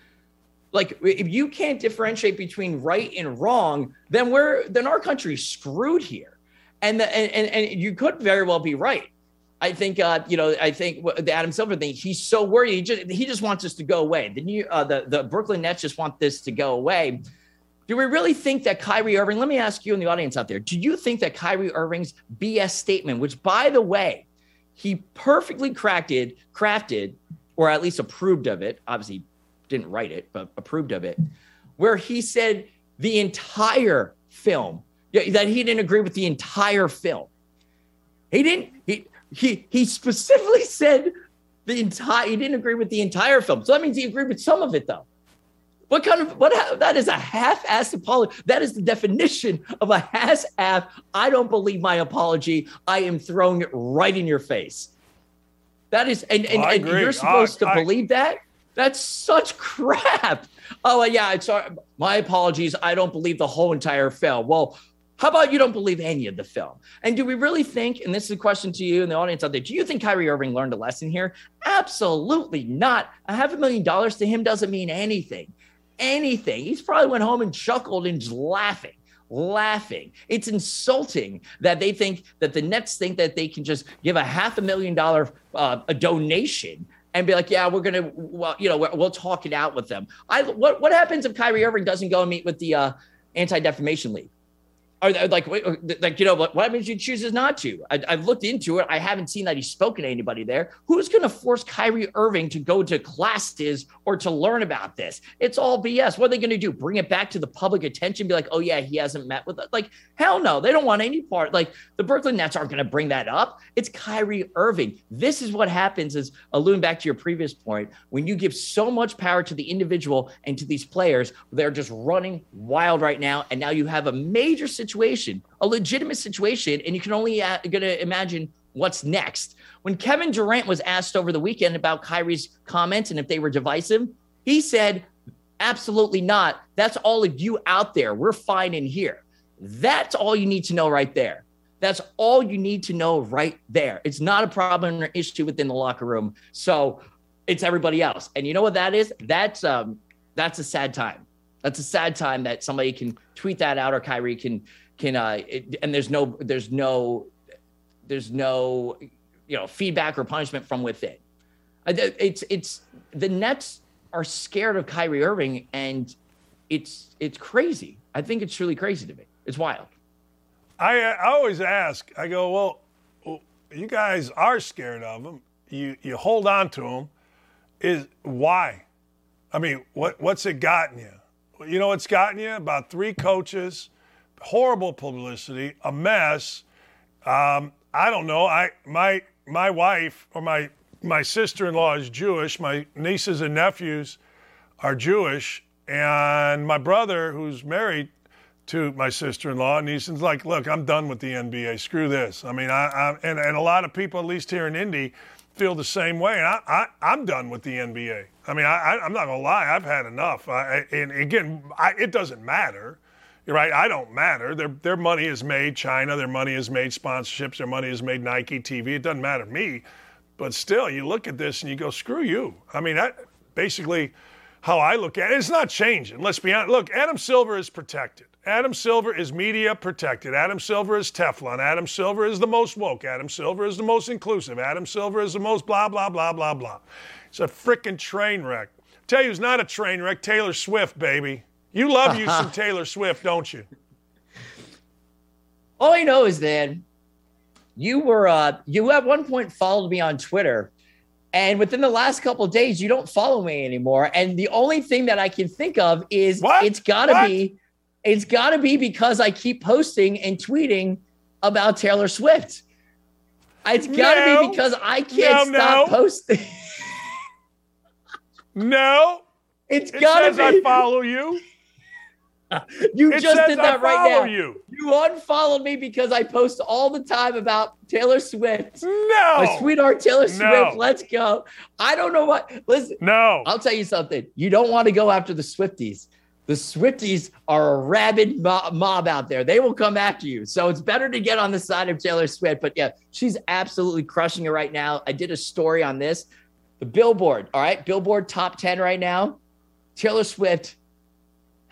Like, if you can't differentiate between right and wrong, then we're then our country's screwed here. And the, and, and and you could very well be right. I think, uh, you know, I think the Adam Silver thing. He's so worried. He just he just wants us to go away. The new uh, the the Brooklyn Nets just want this to go away. Do we really think that Kyrie Irving? Let me ask you in the audience out there. Do you think that Kyrie Irving's BS statement, which by the way, he perfectly crafted, crafted, or at least approved of it. Obviously, didn't write it, but approved of it, where he said the entire film that he didn't agree with the entire film. He didn't. He he he specifically (laughs) said the entire he didn't agree with the entire film. So that means he agreed with some of it though. What kind of what that is a half-assed apology. That is the definition of a half-ass. I don't believe my apology. I am throwing it right in your face. That is, and, and, and you're supposed I, to I, believe that. That's such crap. Oh yeah, it's sorry. My apologies. I don't believe the whole entire film. Well, how about you don't believe any of the film? And do we really think, and this is a question to you and the audience out there, do you think Kyrie Irving learned a lesson here? Absolutely not. A half a million dollars to him doesn't mean anything. Anything. He's probably went home and chuckled and just laughing laughing. It's insulting that they think that the Nets think that they can just give a half a million dollar uh, a donation and be like, yeah, we're gonna, well, you know, we'll talk it out with them. I what what happens if Kyrie Irving doesn't go and meet with the uh, Anti Defamation League? Are uh, like, uh, like you know, what, happens if he chooses not to? I, have looked into it. I haven't seen that he's spoken to anybody there. Who's going to force Kyrie Irving to go to classes or to learn about this? It's all BS. What are they going to do? Bring it back to the public attention? Be like, oh yeah, he hasn't met with it. Like, hell no, they don't want any part. Like the Brooklyn Nets aren't going to bring that up. It's Kyrie Irving. This is what happens. Is alluding back to your previous point when you give so much power to the individual and to these players, they're just running wild right now, and now you have a major situation situation, a legitimate situation, and you can only uh, gonna imagine what's next. When Kevin Durant was asked over the weekend about Kyrie's comments and if they were divisive, he said, "Absolutely not. That's all of you out there. We're fine in here." That's all you need to know right there. That's all you need to know right there. It's not a problem or issue within the locker room. So it's everybody else. And you know what that is? That's um that's a sad time. That's a sad time that somebody can tweet that out or Kyrie can can I? it, and there's no there's no there's no you know feedback or punishment from within. It's it's the Nets are scared of Kyrie Irving and it's it's crazy. I think it's truly crazy to me. It's wild. I I always ask. I go, well, you guys are scared of him. You you hold on to him. Is why? I mean, what what's it gotten you? You know what's gotten you? About three coaches, horrible publicity, a mess. Um, I don't know. I my my wife or my my sister-in-law is Jewish. My nieces and nephews are Jewish, and my brother, who's married to my sister-in-law, and he's like, "Look, I'm done with the NBA. Screw this." I mean, I, I and and a lot of people, at least here in Indy, feel the same way. And I, I am done with the NBA. I mean, I, am not gonna lie. I've had enough. I, and again, I, it doesn't matter. You're right. I don't matter. Their their money is made China. Their money is made sponsorships. Their money is made Nike TV. It doesn't matter to me. But still, you look at this and you go, screw you. I mean, that basically how I look at it. It's not changing. Let's be honest. Look, Adam Silver is protected. Adam Silver is media protected. Adam Silver is Teflon. Adam Silver is the most woke. Adam Silver is the most inclusive. Adam Silver is the most blah, blah, blah, blah, blah. It's a freaking train wreck. Tell you who's not a train wreck Taylor Swift, baby. You love you some (laughs) Taylor Swift, don't you? All I know is that you were uh, you at one point followed me on Twitter, and within the last couple of days, you don't follow me anymore. And the only thing that I can think of is What? it's got to What? be, it's got to be because I keep posting and tweeting about Taylor Swift. It's got to No. be because I can't No, stop no. posting. No, (laughs) It's it got says to I be. follow you. (laughs) You It just did I that right now. you. You unfollowed me because I post all the time about Taylor Swift. No, My sweetheart Taylor Swift, No. let's go. I don't know what. Listen, no. I'll tell you something. You don't want to go after the Swifties. The Swifties are a rabid mo- mob out there. They will come after you. So it's better to get on the side of Taylor Swift. But yeah, she's absolutely crushing it right now. I did a story on this. The Billboard, all right, Billboard top 10 right now. Taylor Swift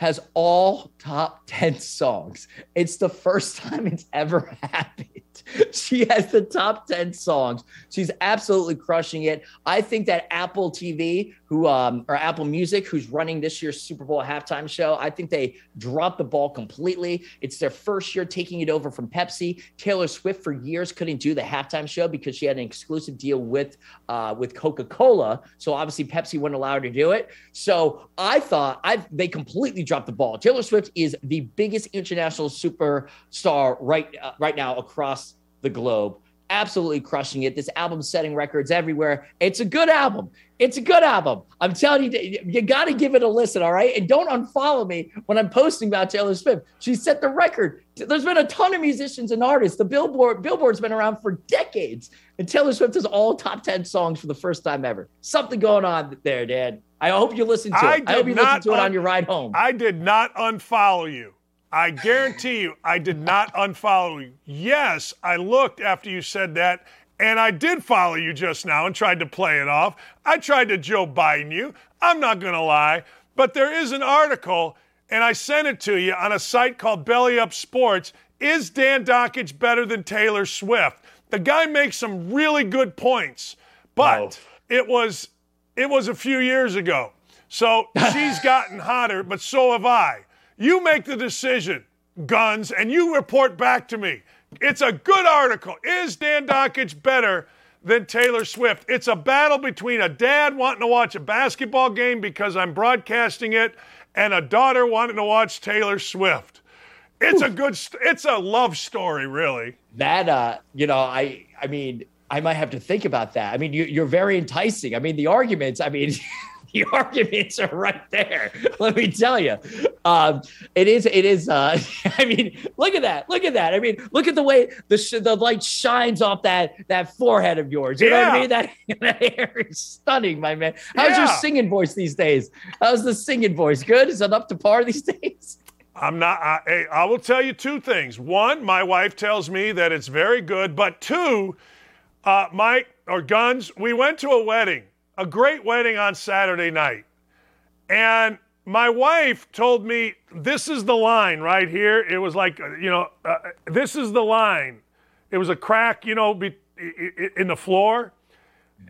has all top (laughs) 10 songs. It's the first time it's ever (laughs) happened. (laughs) She has the top 10 songs. She's absolutely crushing it. I think that Apple TV, who um or Apple Music, who's running this year's Super Bowl halftime show, I think they dropped the ball completely. It's their first year taking it over from Pepsi. Taylor Swift for years couldn't do the halftime show because she had an exclusive deal with uh with Coca-Cola. So obviously Pepsi wouldn't allow her to do it. So I thought I they completely dropped the ball. Taylor Swift is the biggest international superstar right uh, right now across the globe. Absolutely crushing it. This album setting records everywhere. It's a good album. It's a good album. I'm telling you, you got to give it a listen, all right? And don't unfollow me when I'm posting about Taylor Swift. She set the record. There's been a ton of musicians and artists. The Billboard Billboard's been around for decades, and Taylor Swift has all top ten songs for the first time ever. Something going on there, Dad. I hope you listen to it. I hope you listen to it on your ride home. I did not unfollow you. I guarantee you, I did not unfollow you. Yes, I looked after you said that, and I did follow you just now and tried to play it off. I tried to Joe Biden you. I'm not going to lie, but there is an article, and I sent it to you on a site called Belly Up Sports. Is Dan Dakich better than Taylor Swift? The guy makes some really good points, but it was it was a few years ago. So she's (laughs) gotten hotter, but so have I. You make the decision, guns, and you report back to me. It's a good article. Is Dan Dakich better than Taylor Swift? It's a battle between a dad wanting to watch a basketball game because I'm broadcasting it and a daughter wanting to watch Taylor Swift. It's a good, it's a love story, really. that uh you know i i mean i might have to think about that i mean you, you're very enticing i mean the arguments i mean (laughs) (laughs) the arguments are right there. Let me tell you. Um it is it is uh (laughs) i mean look at that look at that. I mean look at the way the sh- the light shines off that that forehead of yours. You know what i Yeah. mean that, (laughs) that hair is stunning my man. How's your singing voice these days? How's the singing voice? Good? Is it up to par these days? I'm not. I, hey, I will tell you two things. One, my wife tells me that it's very good. But two, uh, Mike or Guns, we went to a wedding, a great wedding on Saturday night, and my wife told me this is the line right here. It was like uh, you know, uh, this is the line. It was a crack, you know, be, in the floor.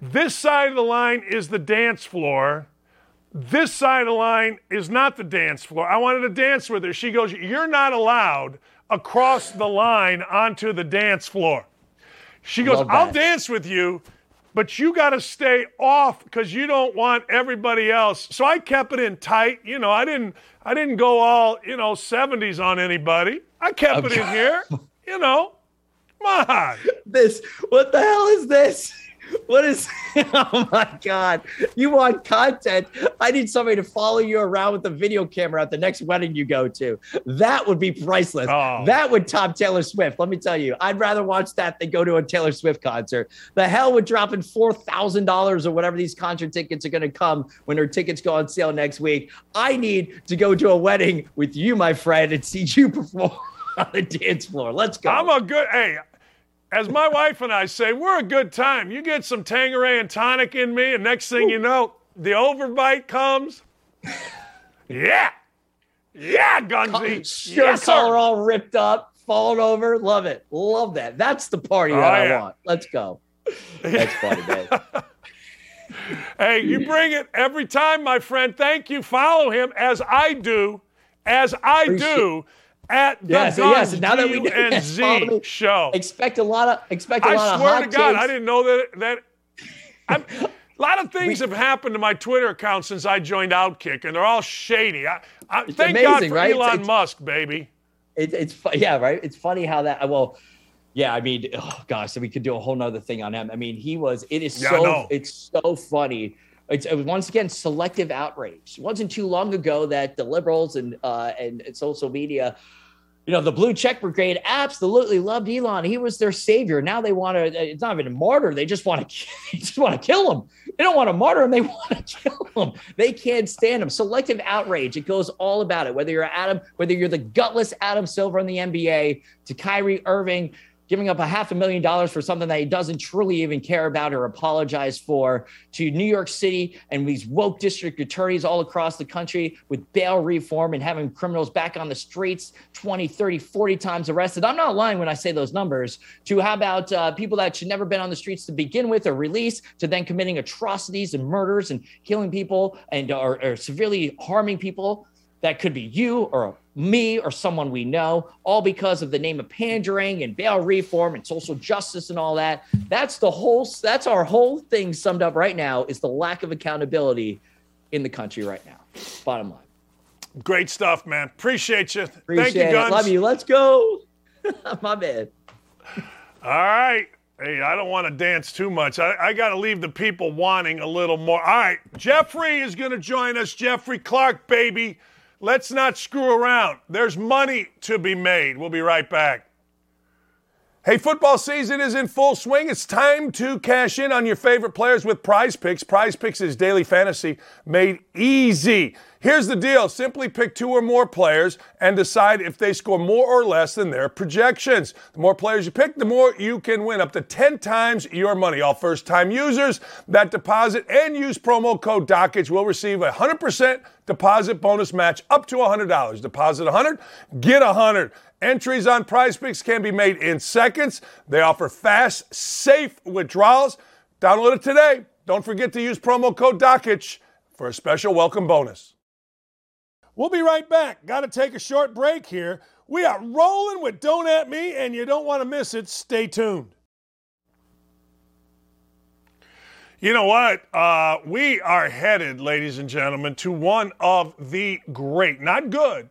This side of the line is the dance floor this side of the line is not the dance floor. I wanted to dance with her. She goes, You're not allowed across the line onto the dance floor. She goes, I'll dance with you, but you got to stay off because you don't want everybody else. So I kept it in tight. You know, I didn't I didn't go all, you know, 70s on anybody. I kept it in here. You know. Come on. this what the hell is this what is (laughs) oh my god. You want content? I need somebody to follow you around with a video camera at the next wedding you go to. That would be priceless. Oh. that would top taylor swift. Let me tell you i'd rather watch that than go to a taylor swift concert. The hell with dropping $4000 or whatever these concert tickets are going to come when her tickets go on sale next week. I need to go to a wedding with you my friend and see you perform (laughs) on the dance floor. Let's go. I'm a good, hey, as my wife and I say, we're a good time. You get some Tanqueray and tonic in me, and next thing you know, the overbite comes. Yeah. Yeah, Gunzy. Shirt Yes, sir. collar all ripped up, falling over. Love it. Love that. That's the party that Oh, I yeah. want. Let's go. That's funny, man. (laughs) Hey, you bring it every time, my friend. Thank you. Follow him as I do, as I do. At the Yeah, so yes, now that we know- and. Z (laughs) show. Expect a lot of expect a I lot of. I swear to God, takes. I didn't know that that. (laughs) I'm, a lot of things have happened to my Twitter account since I joined Outkick, and they're all shady. I, I, thank God for right? Elon it's- Musk, baby. It, it's yeah, right. It's funny how that. Well, yeah. I mean, oh gosh, so we could do a whole nother thing on him. I mean, he was. It is Yeah, so. It's so funny. It's it was once again selective outrage. It wasn't too long ago that the liberals and uh, and, and social media. You know, the blue check brigade absolutely loved Elon. He was their savior. Now they want to, uh, it's not even a martyr. They just want to, (laughs) just want to kill him. They don't want to martyr him. They (laughs) want to kill him. They can't stand him. Selective outrage. It goes all about it. Whether you're Adam, whether you're the gutless Adam Silver in the NBA to Kyrie Irving, giving up a half a million dollars for something that he doesn't truly even care about or apologize for, to New York City and these woke district attorneys all across the country with bail reform and having criminals back on the streets 20, 30, 40 times arrested. I'm not lying when I say those numbers. To how about uh, people that should never been on the streets to begin with or released to then committing atrocities and murders and killing people and or, or severely harming people that could be you or me or someone we know, all because of the name of pandering and bail reform and social justice and all that. That's the whole. That's our whole thing summed up right now. Is the lack of accountability in the country right now. Bottom line. Great stuff, man. Appreciate you. Appreciate Thank you, it. Guns. Love you. Let's go. (laughs) My man. All right. Hey, I don't want to dance too much. I, I got to leave the people wanting a little more. All right. Geoffery is going to join us. Geoffery Clark, baby. Let's not screw around. There's money to be made. We'll be right back. Hey, football season is in full swing. It's time to cash in on your favorite players with Prize Picks. Prize Picks is daily fantasy made easy. Here's the deal simply pick two or more players and decide if they score more or less than their projections. The more players you pick, the more you can win up to 10 times your money. All first time users that deposit and use promo code DAKICH will receive a 100% deposit bonus match up to $100. Deposit 100, get 100. Entries on prize picks can be made in seconds. They offer fast, safe withdrawals. Download it today. Don't forget to use promo code DAKICH for a special welcome bonus. We'll be right back. Got to take a short break here. We are rolling with Don't At Me, and you don't want to miss it. Stay tuned. You know what? Uh, we are headed, ladies and gentlemen, to one of the great, not good,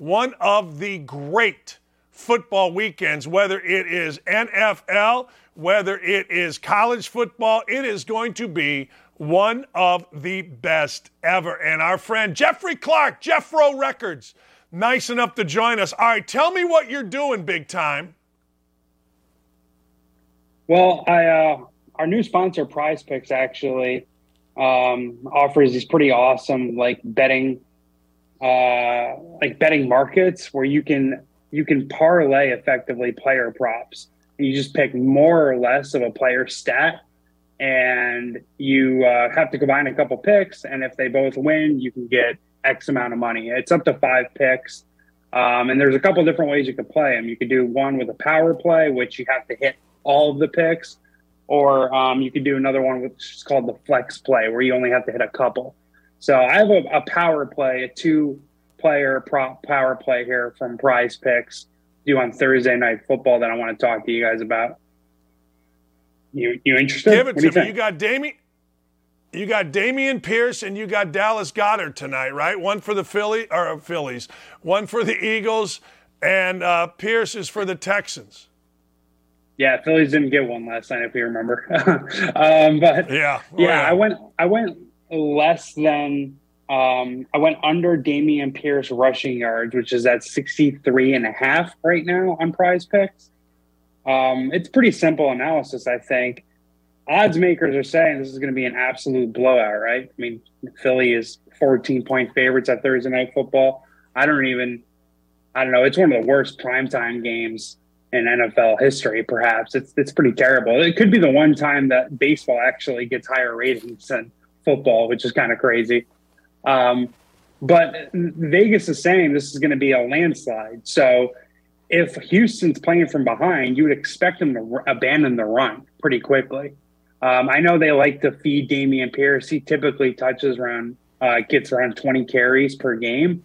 one of the great football weekends, whether it is NFL, whether it is college football, it is going to be one of the best ever. And our friend Geoffery Clark, Jeffro Records, nice enough to join us. All right, tell me what you're doing, big time. Well, I uh, our new sponsor, Prize Picks, actually um, offers these pretty awesome like betting, uh, like betting markets where you can you can parlay effectively player props. You just pick more or less of a player stat, and you uh, have to combine a couple picks. And if they both win, you can get X amount of money. It's up to five picks. Um, and there's a couple different ways you could play them. You could do one with a power play, which you have to hit all of the picks, or um, you could do another one which is called the flex play, where you only have to hit a couple. So I have a, a power play, a two player prop power play here from Prize Picks due on Thursday night football that I want to talk to you guys about. You you interested? Give it do you to me. think? You got Dameon. You got Dameon Pierce and you got Dallas Goedert tonight, right? One for the Philly or uh, Phillies, one for the Eagles, and uh, Pierce is for the Texans. Yeah, Phillies didn't get one last night, if you remember. (laughs) um, but Yeah, oh, yeah, I went I went less than um, I went under Dameon Pierce rushing yards, which is at 63 and a half right now on prize picks. Um, it's pretty simple analysis, I think. Odds makers are saying this is going to be an absolute blowout, right? I mean, Philly is 14 point favorites at Thursday night football. I don't even, I don't know. It's one of the worst primetime games in NFL history, perhaps. It's, it's pretty terrible. It could be the one time that baseball actually gets higher ratings than football, which is kind of crazy. Um, but Vegas is saying this is going to be a landslide. So if Houston's playing from behind, you would expect them to r- abandon the run pretty quickly. Um, I know they like to feed Dameon Pierce. He typically touches around, uh, gets around 20 carries per game.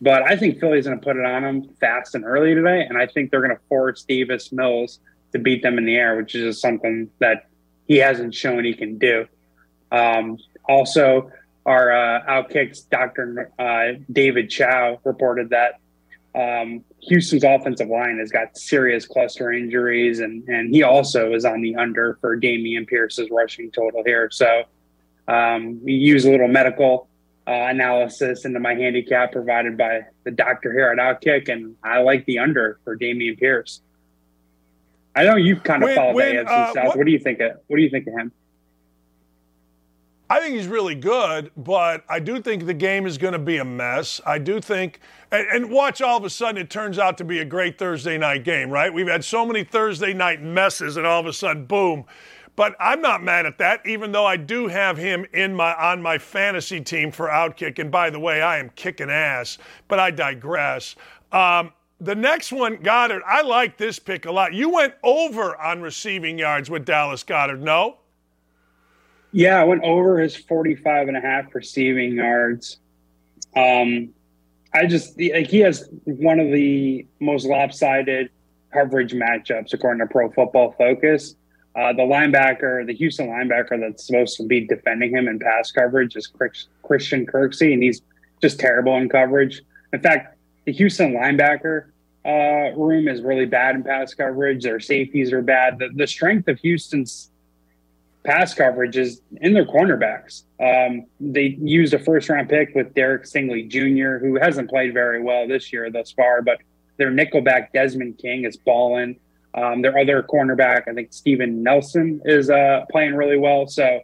But I think Philly's going to put it on them fast and early today, and I think they're going to force Davis Mills to beat them in the air, which is just something that he hasn't shown he can do. Um, also, our uh, Outkick's Dr. Uh, David Chao reported that um, Houston's offensive line has got serious cluster injuries, and and he also is on the under for Dameon Pierce's rushing total here. So um, we use a little medical uh, analysis into my handicap provided by the doctor here at Outkick, and I like the under for Dameon Pierce. I know you've kind of follow the AFC uh, South. What, what do you think? Of, what do you think of him? I think he's really good, but I do think the game is going to be a mess. I do think, and, and, watch all of a sudden it turns out to be a great Thursday night game, right? We've had so many Thursday night messes, and all of a sudden, boom. But I'm not mad at that, even though I do have him in my on my fantasy team for Outkick. And by the way, I am kicking ass, but I digress. Um, the next one, Goedert. I like this pick a lot. You went over on receiving yards with Dallas Goedert. no? Yeah, I went over his 45 and a half receiving yards. Um, I just like he has one of the most lopsided coverage matchups according to Pro Football Focus. Uh, the linebacker, the Houston linebacker that's supposed to be defending him in pass coverage is Christian Kirksey, and he's just terrible in coverage. In fact, the Houston linebacker uh, room is really bad in pass coverage. Their safeties are bad. The, the strength of Houston's pass coverage is in their cornerbacks. Um, they used a first round pick with Derek Stingley Jr., who hasn't played very well this year thus far, but their nickelback Desmond King is balling. Um, their other cornerback, I think Steven Nelson, is uh, playing really well. So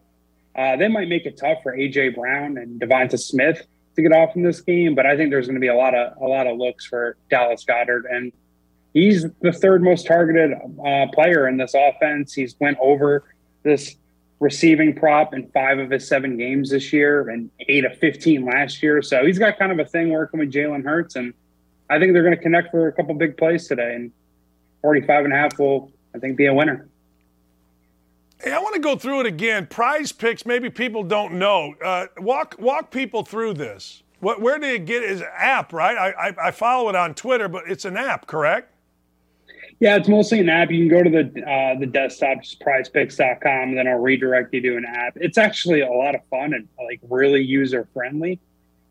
uh, they might make it tough for AJ Brown and Devonta Smith to get off in this game, but I think there's going to be a lot of a lot of looks for Dallas Goedert, and he's the third most targeted uh, player in this offense. He's went over this receiving prop in five of his seven games this year and eight of 15 last year. So he's got kind of a thing working with Jalen Hurts. And I think they're going to connect for a couple big plays today. And 45 and a half will, I think, be a winner. Hey, I want to go through it again. Prize picks, maybe people don't know. Uh, walk walk people through this. What, where do you get? Is app, right? I, I, I follow it on Twitter, but it's an app, correct? Yeah, it's mostly an app. You can go to the uh, the desktop, just prizepicks.com, and then I'll redirect you to an app. It's actually a lot of fun and like really user friendly.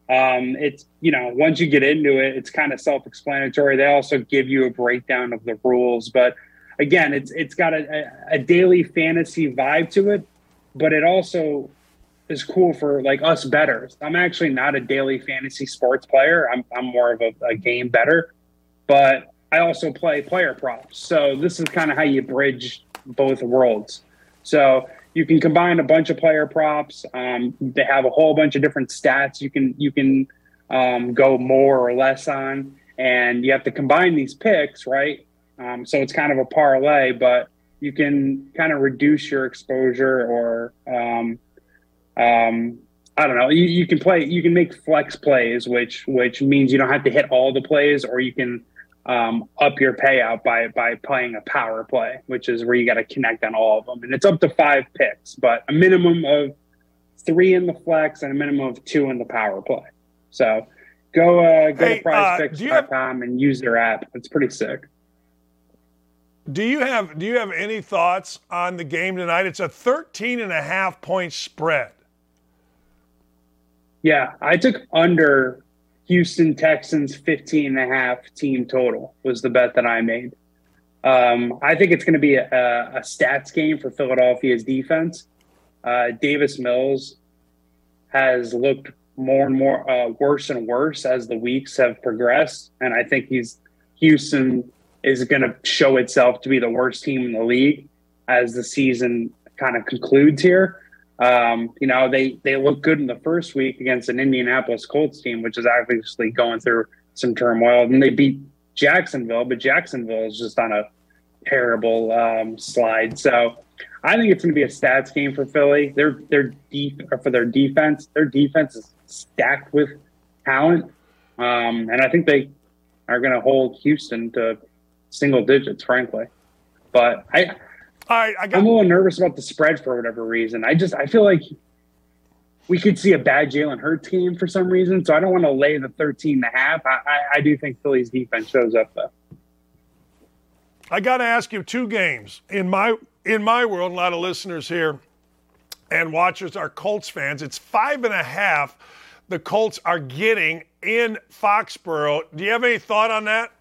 Um, it's you know once you get into it, it's kind of self explanatory. They also give you a breakdown of the rules, but again, it's it's got a, a, daily fantasy vibe to it, but it also is cool for like us bettors. I'm actually not a daily fantasy sports player. I'm I'm more of a, a game bettor, but I also play player props. So this is kind of how you bridge both worlds. So you can combine a bunch of player props. Um, they have a whole bunch of different stats you can you can um, go more or less on, and you have to combine these picks, right? Um, so it's kind of a parlay, but you can kind of reduce your exposure or um, um, I don't know. You, you can play. You can make flex plays, which which means you don't have to hit all the plays, or you can um, up your payout by by playing a power play, which is where you got to connect on all of them, and it's up to five picks, but a minimum of three in the flex and a minimum of two in the power play. So go uh, go hey, to PrizePicks.com uh, and use their app. It's pretty sick. Do you have do you have any thoughts on the game tonight? It's a 13 and a half point spread. Yeah, I took under Houston Texans 15 and a half team total was the bet that I made. Um, I think it's going to be a, a, stats game for Philadelphia's defense. Uh, Davis Mills has looked more and more uh, worse and worse as the weeks have progressed, and I think he's Houston is going to show itself to be the worst team in the league as the season kind of concludes here. Um, you know, they they look good in the first week against an Indianapolis Colts team, which is obviously going through some turmoil. And they beat Jacksonville, but Jacksonville is just on a terrible um, slide. So I think it's going to be a stats game for Philly. They're their their deep for their defense. Their defense is stacked with talent, um, and I think they are going to hold Houston to single digits, frankly. But I all right, I got. I'm a little nervous about the spread for whatever reason. I just I feel like we could see a bad Jalen Hurt team for some reason. So I don't want to lay the 13 and a half. I, I, I do think Philly's defense shows up though. I got to ask you two games in my in my world. A lot of listeners here and watchers are Colts fans. It's five and a half. The Colts are getting in Foxborough. Do you have any thought on that?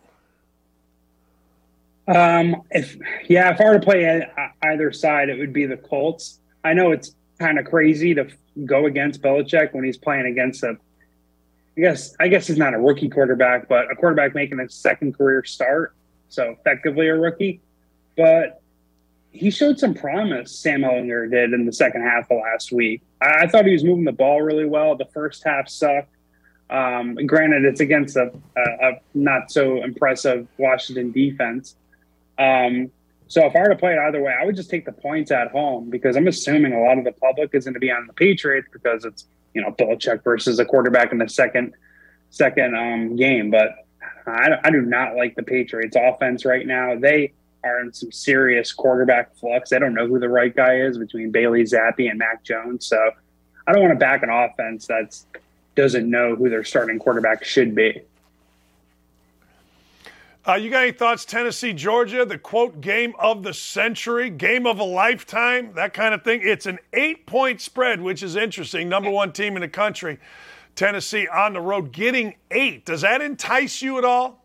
Um, if yeah, if I were to play either side, it would be the Colts. I know it's kind of crazy to go against Belichick when he's playing against a. I guess I guess he's not a rookie quarterback, but a quarterback making a second career start, so effectively a rookie. But he showed some promise. Sam Ehlinger did in the second half of last week. I, I thought he was moving the ball really well. The first half sucked. Um, granted, it's against a, a, a, not so impressive Washington defense. Um, so if I were to play it either way, I would just take the points at home because I'm assuming a lot of the public is going to be on the Patriots because it's you know Belichick versus a quarterback in the second second um, game. But I, I do not like the Patriots offense right now. They are in some serious quarterback flux. They don't know who the right guy is between Bailey Zappe and Mac Jones. So I don't want to back an offense that's doesn't know who their starting quarterback should be. Uh, you got any thoughts, Tennessee, Georgia, the quote game of the century, game of a lifetime, that kind of thing? It's an eight point spread, which is interesting. Number one team in the country, Tennessee on the road, getting eight. Does that entice you at all?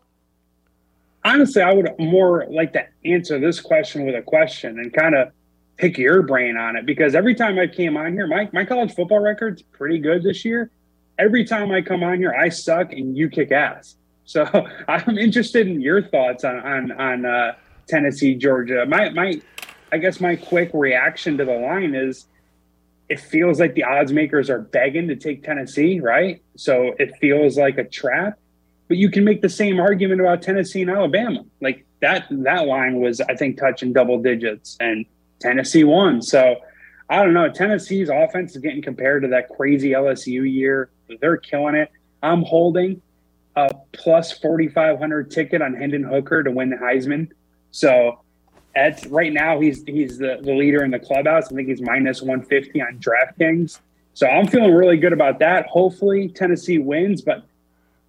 Honestly, I would more like to answer this question with a question and kind of pick your brain on it because every time I came on here, my, my college football record's pretty good this year every time I come on here, I suck and you kick ass. So (laughs) I'm interested in your thoughts on on, on uh, Tennessee, Georgia. My my, I guess my quick reaction to the line is, it feels like the odds makers are begging to take Tennessee, right? So it feels like a trap. But you can make the same argument about Tennessee and Alabama. Like that that line was, I think, touching double digits, and Tennessee won. So I don't know. Tennessee's offense is getting compared to that crazy LSU year. They're killing it. I'm holding a plus 4,500 ticket on Hendon Hooker to win the Heisman. So at right now, he's he's the, the leader in the clubhouse. I think he's minus 150 on DraftKings. So I'm feeling really good about that. Hopefully Tennessee wins, but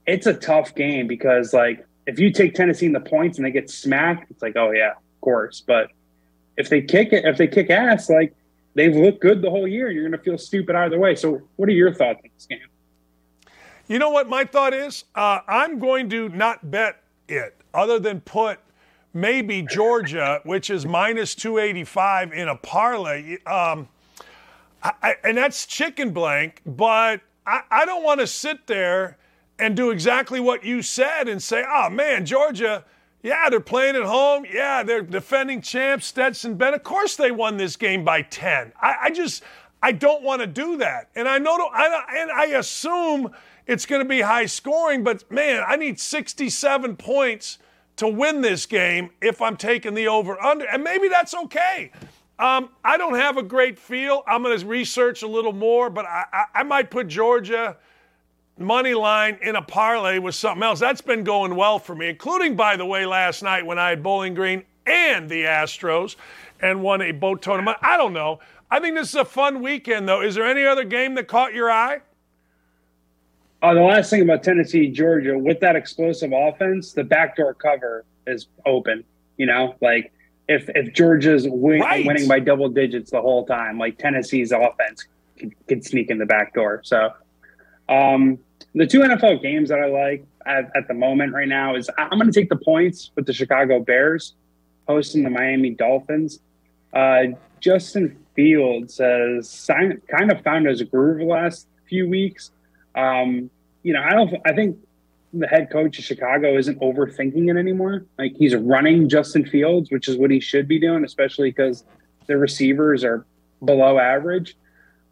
it's a tough game because like if you take Tennessee in the points and they get smacked, it's like, oh yeah, of course. But if they kick it, if they kick ass, like they've looked good the whole year. You're to feel stupid either way. So, what are your thoughts on this game? You know what my thought is? Uh, I'm going to not bet it, other than put maybe Georgia, which is minus 285 in a parlay. Um, I, and that's chicken blank, but I, I don't want to sit there and do exactly what you said and say, oh man, Georgia yeah, they're playing at home. Yeah, they're defending champs, Stetson Bennett. Of course, they won this game by 10. I, I just, I don't want to do that. And I know, I, and I assume it's going to be high scoring, but man, I need 67 points to win this game if I'm taking the over under. And maybe that's okay. Um, I don't have a great feel. I'm going to research a little more, but I, I, I might put Georgia money line in a parlay with something else. That's been going well for me, including, by the way, last night when I had Bowling Green and the Astros and won a boat tournament. I don't know. I think this is a fun weekend, though. Is there any other game that caught your eye? Uh, the last thing about Tennessee, Georgia, with that explosive offense, the backdoor cover is open. You know, like if if Georgia's win, right. winning by double digits the whole time, like Tennessee's offense could, could sneak in the back door. So, um, the two NFL games that I like at, at the moment right now is I'm going to take the points with the Chicago Bears hosting the Miami Dolphins. Uh, Justin Fields has kind of found his groove the last few weeks. Um, you know, I don't. I think the head coach of Chicago isn't overthinking it anymore. Like he's running Justin Fields, which is what he should be doing, especially because the receivers are below average.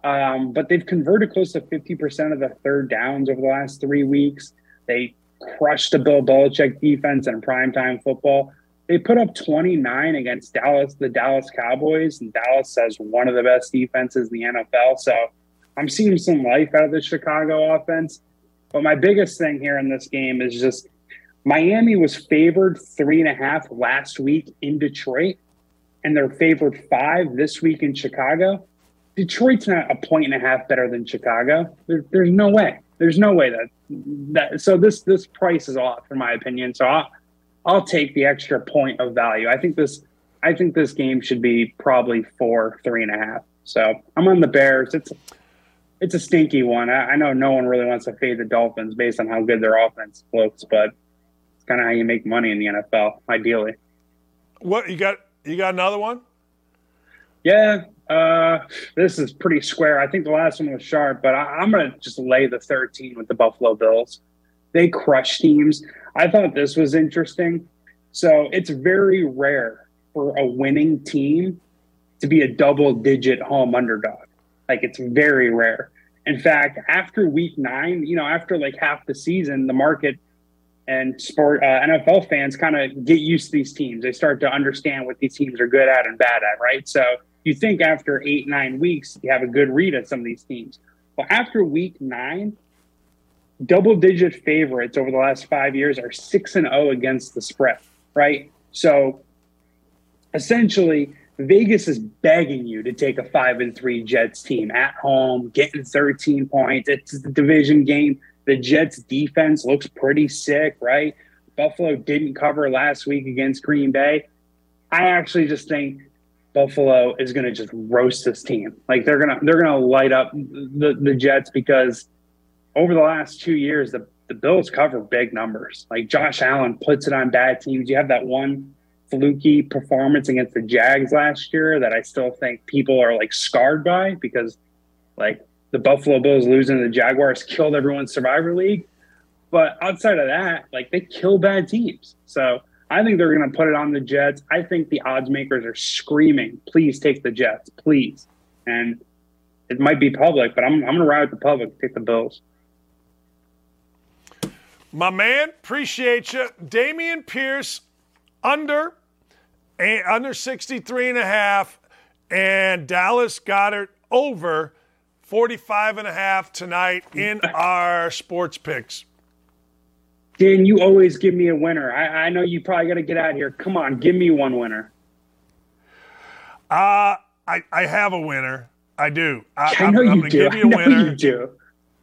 Um, but they've converted close to 50% of the third downs over the last three weeks. They crushed the Bill Belichick defense in primetime football. They put up 29 against Dallas, the Dallas Cowboys, and Dallas has one of the best defenses in the NFL. So I'm seeing some life out of the Chicago offense. But my biggest thing here in this game is just Miami was favored three and a half last week in Detroit, and they're favored five this week in Chicago. Detroit's not a point and a half better than Chicago. There, there's no way. There's no way that that. So this this price is off, in my opinion. So I'll I'll take the extra point of value. I think this I think this game should be probably four, three and a half. So I'm on the Bears. It's it's a stinky one. I, I know no one really wants to fade the Dolphins based on how good their offense looks, but it's kind of how you make money in the NFL, ideally. What you got? You got another one? Yeah, uh, this is pretty square. I think the last one was sharp, but I, I'm going to just lay the 13 with the Buffalo Bills. They crush teams. I thought this was interesting. So it's very rare for a winning team to be a double digit home underdog. Like it's very rare. In fact, after week nine, you know, after like half the season, the market and sport uh, NFL fans kind of get used to these teams. They start to understand what these teams are good at and bad at, right? So you think after eight, nine weeks, you have a good read at some of these teams. Well, after week nine, double digit favorites over the last five years are six and zero oh against the spread, right? So essentially, Vegas is begging you to take a five and three Jets team at home, getting 13 points. It's the division game. The Jets defense looks pretty sick, right? Buffalo didn't cover last week against Green Bay. I actually just think Buffalo is going to just roast this team. Like they're gonna they're gonna light up the the Jets because over the last two years the the Bills cover big numbers. Like Josh Allen puts it on bad teams. You have that one fluky performance against the Jags last year that I still think people are like scarred by because like the Buffalo Bills losing to the Jaguars killed everyone's Survivor League. But outside of that, like they kill bad teams. So I think they're going to put it on the Jets. I think the odds makers are screaming, please take the Jets, please. And it might be public, but I'm, I'm going to ride with the public, take the Bills. My man, appreciate you. Dameon Pierce under under 63 and a half and Dallas Goedert over 45 and a half tonight in (laughs) our sports picks. Dan, you always give me a winner. I, I know you probably got to get out here. Come on, give me one winner. Uh, I, I have a winner. I do. I, I know I'm, you I'm do. Give you a I know winner. you do.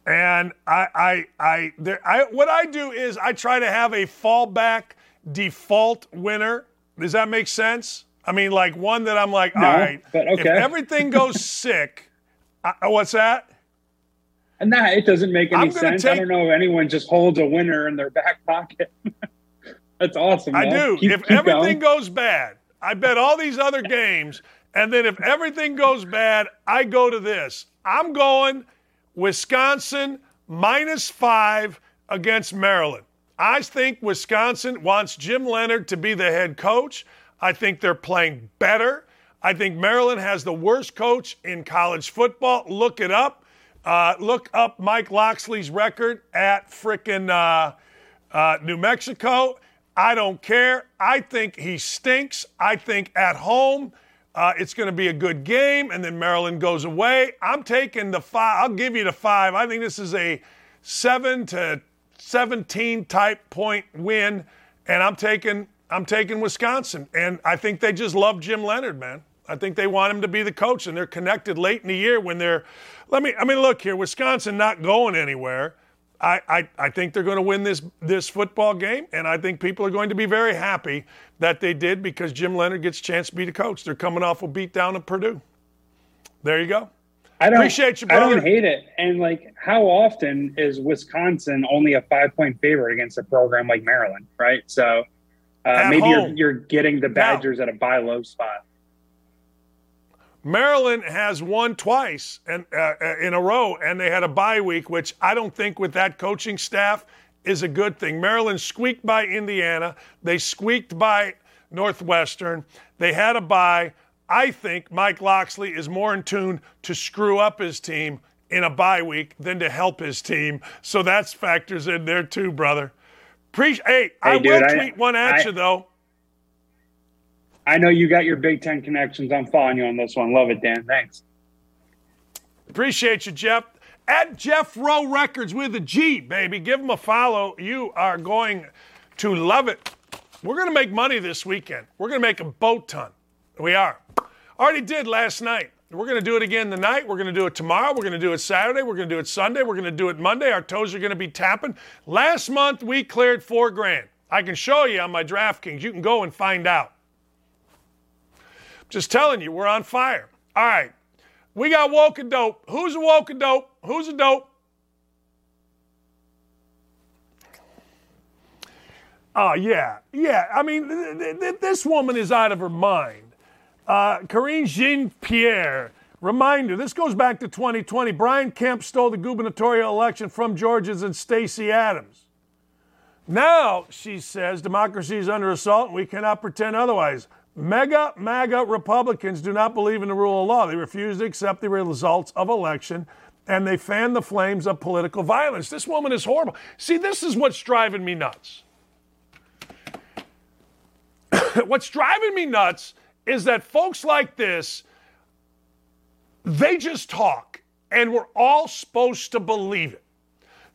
And I, I, I, there, I, what I do is I try to have a fallback default winner. Does that make sense? I mean, like one that I'm like, no, all right, but okay. if everything goes (laughs) sick, I, what's that? And that it doesn't make any sense. Take, I don't know if anyone just holds a winner in their back pocket. (laughs) That's awesome. I do. Keep, if keep everything going. goes bad, I bet all these other games, and then if everything goes bad, I go to this. I'm going Wisconsin minus five against Maryland. I think Wisconsin wants Jim Leonhard to be the head coach. I think they're playing better. I think Maryland has the worst coach in college football. Look it up. Uh, look up Mike Locksley's record at frickin' uh, uh, New Mexico. I don't care. I think he stinks. I think at home uh, it's going to be a good game, and then Maryland goes away. I'm taking the five. I'll give you the five. I think this is a seven to 17 type point win, and I'm taking I'm taking Wisconsin, and I think they just love Jim Leonhard, man. I think they want him to be the coach, and they're connected late in the year when they're. Let me. I mean, look here, Wisconsin not going anywhere. I, I, I think they're going to win this this football game, and I think people are going to be very happy that they did because Jim Leonhard gets a chance to be the coach. They're coming off a beat down at Purdue. There you go. I don't appreciate you, brother. I don't hate it. And like, how often is Wisconsin only a five point favorite against a program like Maryland, right? So uh, maybe you're, you're getting the Badgers now, at a buy low spot. Maryland has won twice and uh, uh, in a row, and they had a bye week, which I don't think with that coaching staff is a good thing. Maryland squeaked by Indiana. They squeaked by Northwestern. They had a bye. I think Mike Locksley is more in tune to screw up his team in a bye week than to help his team. So that's factors in there too, brother. Pre- hey, hey, I dude, will tweet I, one at I, you though. I know you got your Big Ten connections. I'm following you on this one. Love it, Dan. Thanks. Appreciate you, Jeff. At Jeff Rowe Records with a G, baby. Give him a follow. You are going to love it. We're going to make money this weekend. We're going to make a boat ton. We are. Already did last night. We're going to do it again tonight. We're going to do it tomorrow. We're going to do it Saturday. We're going to do it Sunday. We're going to do it Monday. Our toes are going to be tapping. Last month, we cleared four grand. I can show you on my DraftKings. You can go and find out. Just telling you, we're on fire. All right. We got woke and dope. Who's a woke and dope? Who's a dope? Oh, yeah. Yeah. I mean, th- th- this woman is out of her mind. Uh, Karine Jean Pierre, reminder this goes back to 2020. Brian Kemp stole the gubernatorial election from Georgia's and Stacey Abrams. Now, she says, democracy is under assault and we cannot pretend otherwise. Mega, MAGA Republicans do not believe in the rule of law. They refuse to accept the results of election and they fan the flames of political violence. This woman is horrible. See, this is what's driving me nuts. (coughs) what's driving me nuts is that folks like this, they just talk and we're all supposed to believe it.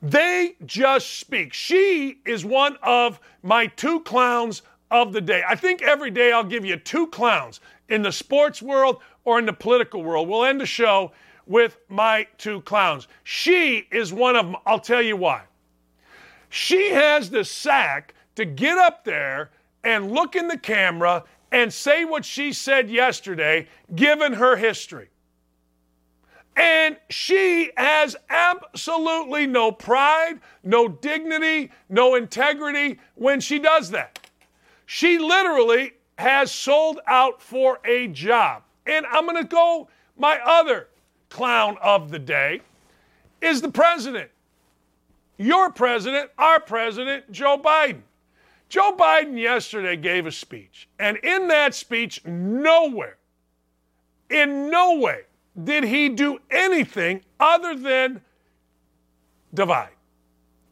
They just speak. She is one of my two clowns of the day. I think every day I'll give you two clowns in the sports world or in the political world. We'll end the show with my two clowns. She is one of them. I'll tell you why. She has the sack to get up there and look in the camera and say what she said yesterday, given her history. And she has absolutely no pride, no dignity, no integrity when she does that. She literally has sold out for a job. And I'm going to go, my other clown of the day is the president. Your president, our president, Joe Biden. Joe Biden yesterday gave a speech, and in that speech, nowhere, in no way, did he do anything other than divide.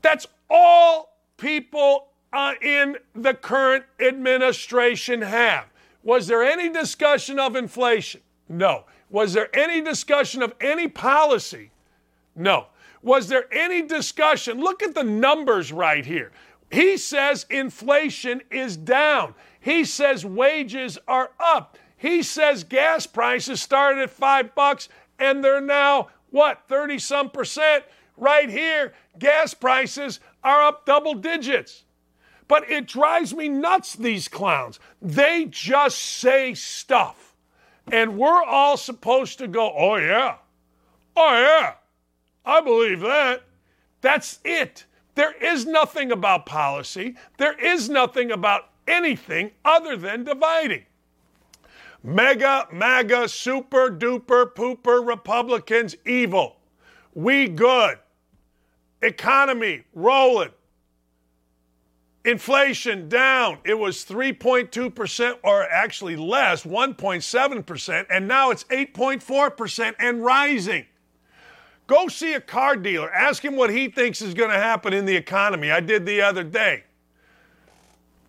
That's all people uh, in the current administration have. Was there any discussion of inflation? No. Was there any discussion of any policy? No. Was there any discussion? Look at the numbers right here. He says inflation is down. He says wages are up. He says gas prices started at five bucks and they're now, what, 30 some percent? Right here, gas prices are up double digits. But it drives me nuts, these clowns. They just say stuff. And we're all supposed to go, oh, yeah. Oh, yeah. I believe that. That's it. There is nothing about policy. There is nothing about anything other than dividing. Mega, MAGA, super duper pooper Republicans evil. We good. Economy rolling. Inflation down. It was 3.2% or actually less, 1.7%, and now it's 8.4% and rising. Go see a car dealer. Ask him what he thinks is going to happen in the economy. I did the other day.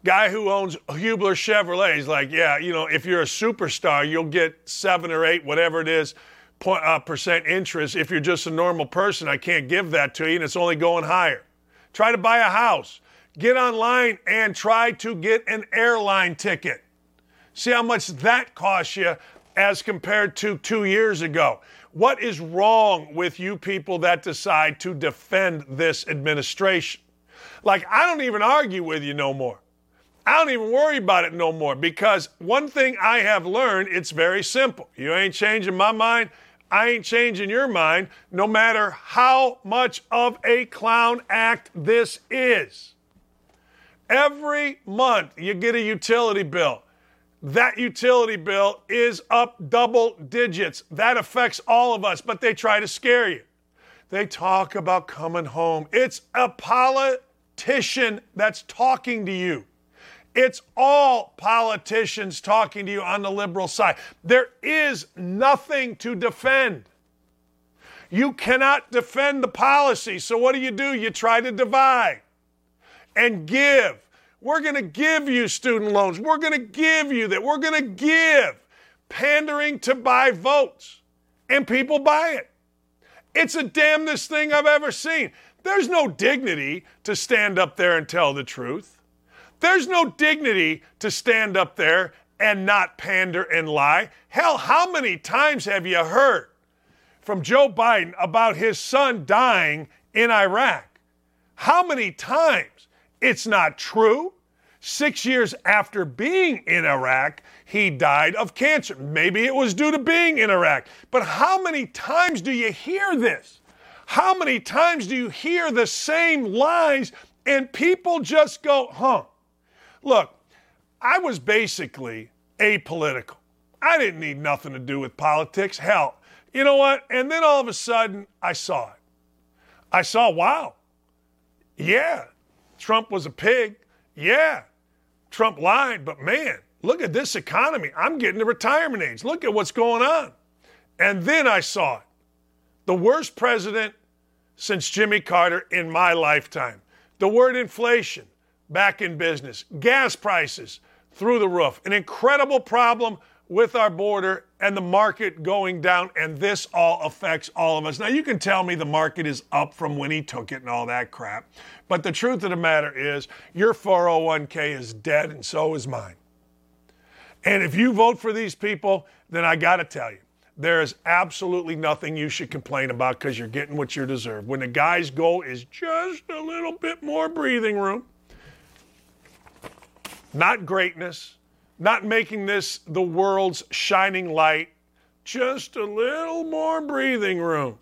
Guy who owns Hubler Chevrolet is like, yeah, you know, if you're a superstar, you'll get seven or eight, whatever it is, point, uh, percent interest. If you're just a normal person, I can't give that to you, and it's only going higher. Try to buy a house. Get online and try to get an airline ticket. See how much that costs you as compared to two years ago. What is wrong with you people that decide to defend this administration? Like, I don't even argue with you no more. I don't even worry about it no more because one thing I have learned, it's very simple. You ain't changing my mind. I ain't changing your mind, no matter how much of a clown act this is. Every month you get a utility bill that utility bill is up double digits. That affects all of us, but they try to scare you. They talk about coming home. It's a politician that's talking to you. It's all politicians talking to you on the liberal side. There is nothing to defend. You cannot defend the policy. So, what do you do? You try to divide and give we're going to give you student loans. We're going to give you that. We're going to give pandering to buy votes. And people buy it. It's the damnedest thing I've ever seen. There's no dignity to stand up there and tell the truth. There's no dignity to stand up there and not pander and lie. Hell, how many times have you heard from Joe Biden about his son dying in Iraq? How many times? It's not true. Six years after being in Iraq, he died of cancer. Maybe it was due to being in Iraq. But how many times do you hear this? How many times do you hear the same lies and people just go, huh? Look, I was basically apolitical. I didn't need nothing to do with politics. Hell, you know what? And then all of a sudden, I saw it. I saw, wow, yeah, Trump was a pig. Yeah, Trump lied, but man, look at this economy. I'm getting to retirement age. Look at what's going on. And then I saw it. The worst president since Jimmy Carter in my lifetime. The word inflation back in business, gas prices through the roof, an incredible problem with our border and the market going down, and this all affects all of us. Now, you can tell me the market is up from when he took it and all that crap, but the truth of the matter is your 401k is dead, and so is mine. And if you vote for these people, then I got to tell you, there is absolutely nothing you should complain about because you're getting what you deserve. When the guy's goal is just a little bit more breathing room, not greatness, not making this the world's shining light, just a little more breathing room.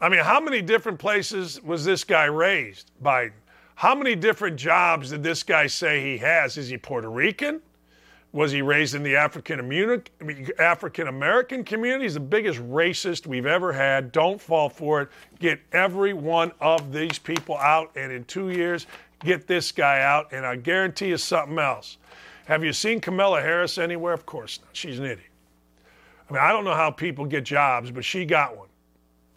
I mean, how many different places was this guy raised, Biden? How many different jobs did this guy say he has? Is he Puerto Rican? Was he raised in the African African American community? He's the biggest racist we've ever had. Don't fall for it. Get every one of these people out, and in two years, get this guy out. And I guarantee you something else. Have you seen Kamala Harris anywhere? Of course not. She's an idiot. I mean, I don't know how people get jobs, but she got one.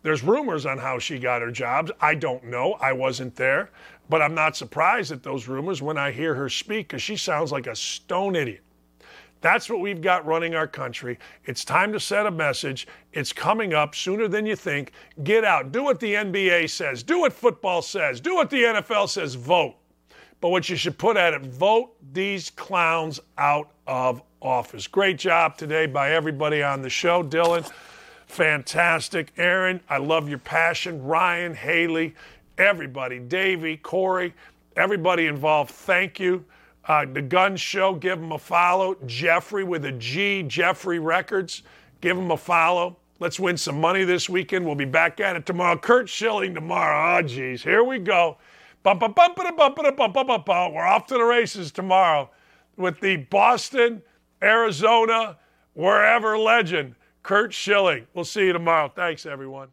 There's rumors on how she got her jobs. I don't know. I wasn't there. But I'm not surprised at those rumors when I hear her speak because she sounds like a stone idiot. That's what we've got running our country. It's time to set a message. It's coming up sooner than you think. Get out. Do what the NBA says. Do what football says. Do what the NFL says. Vote. But what you should put at it, vote these clowns out of office. Great job today by everybody on the show. Dylan, fantastic. Aaron, I love your passion. Ryan, Haley, everybody. Davey, Corey, everybody involved, thank you. Uh, the Gunz Show, give them a follow. Geoffery with a G, Geoffery Records, give them a follow. Let's win some money this weekend. We'll be back at it tomorrow. Curt Schilling tomorrow. Oh, geez. Here we go. We're off to the races tomorrow with the Boston, Arizona, wherever legend, Curt Schilling. We'll see you tomorrow. Thanks, everyone.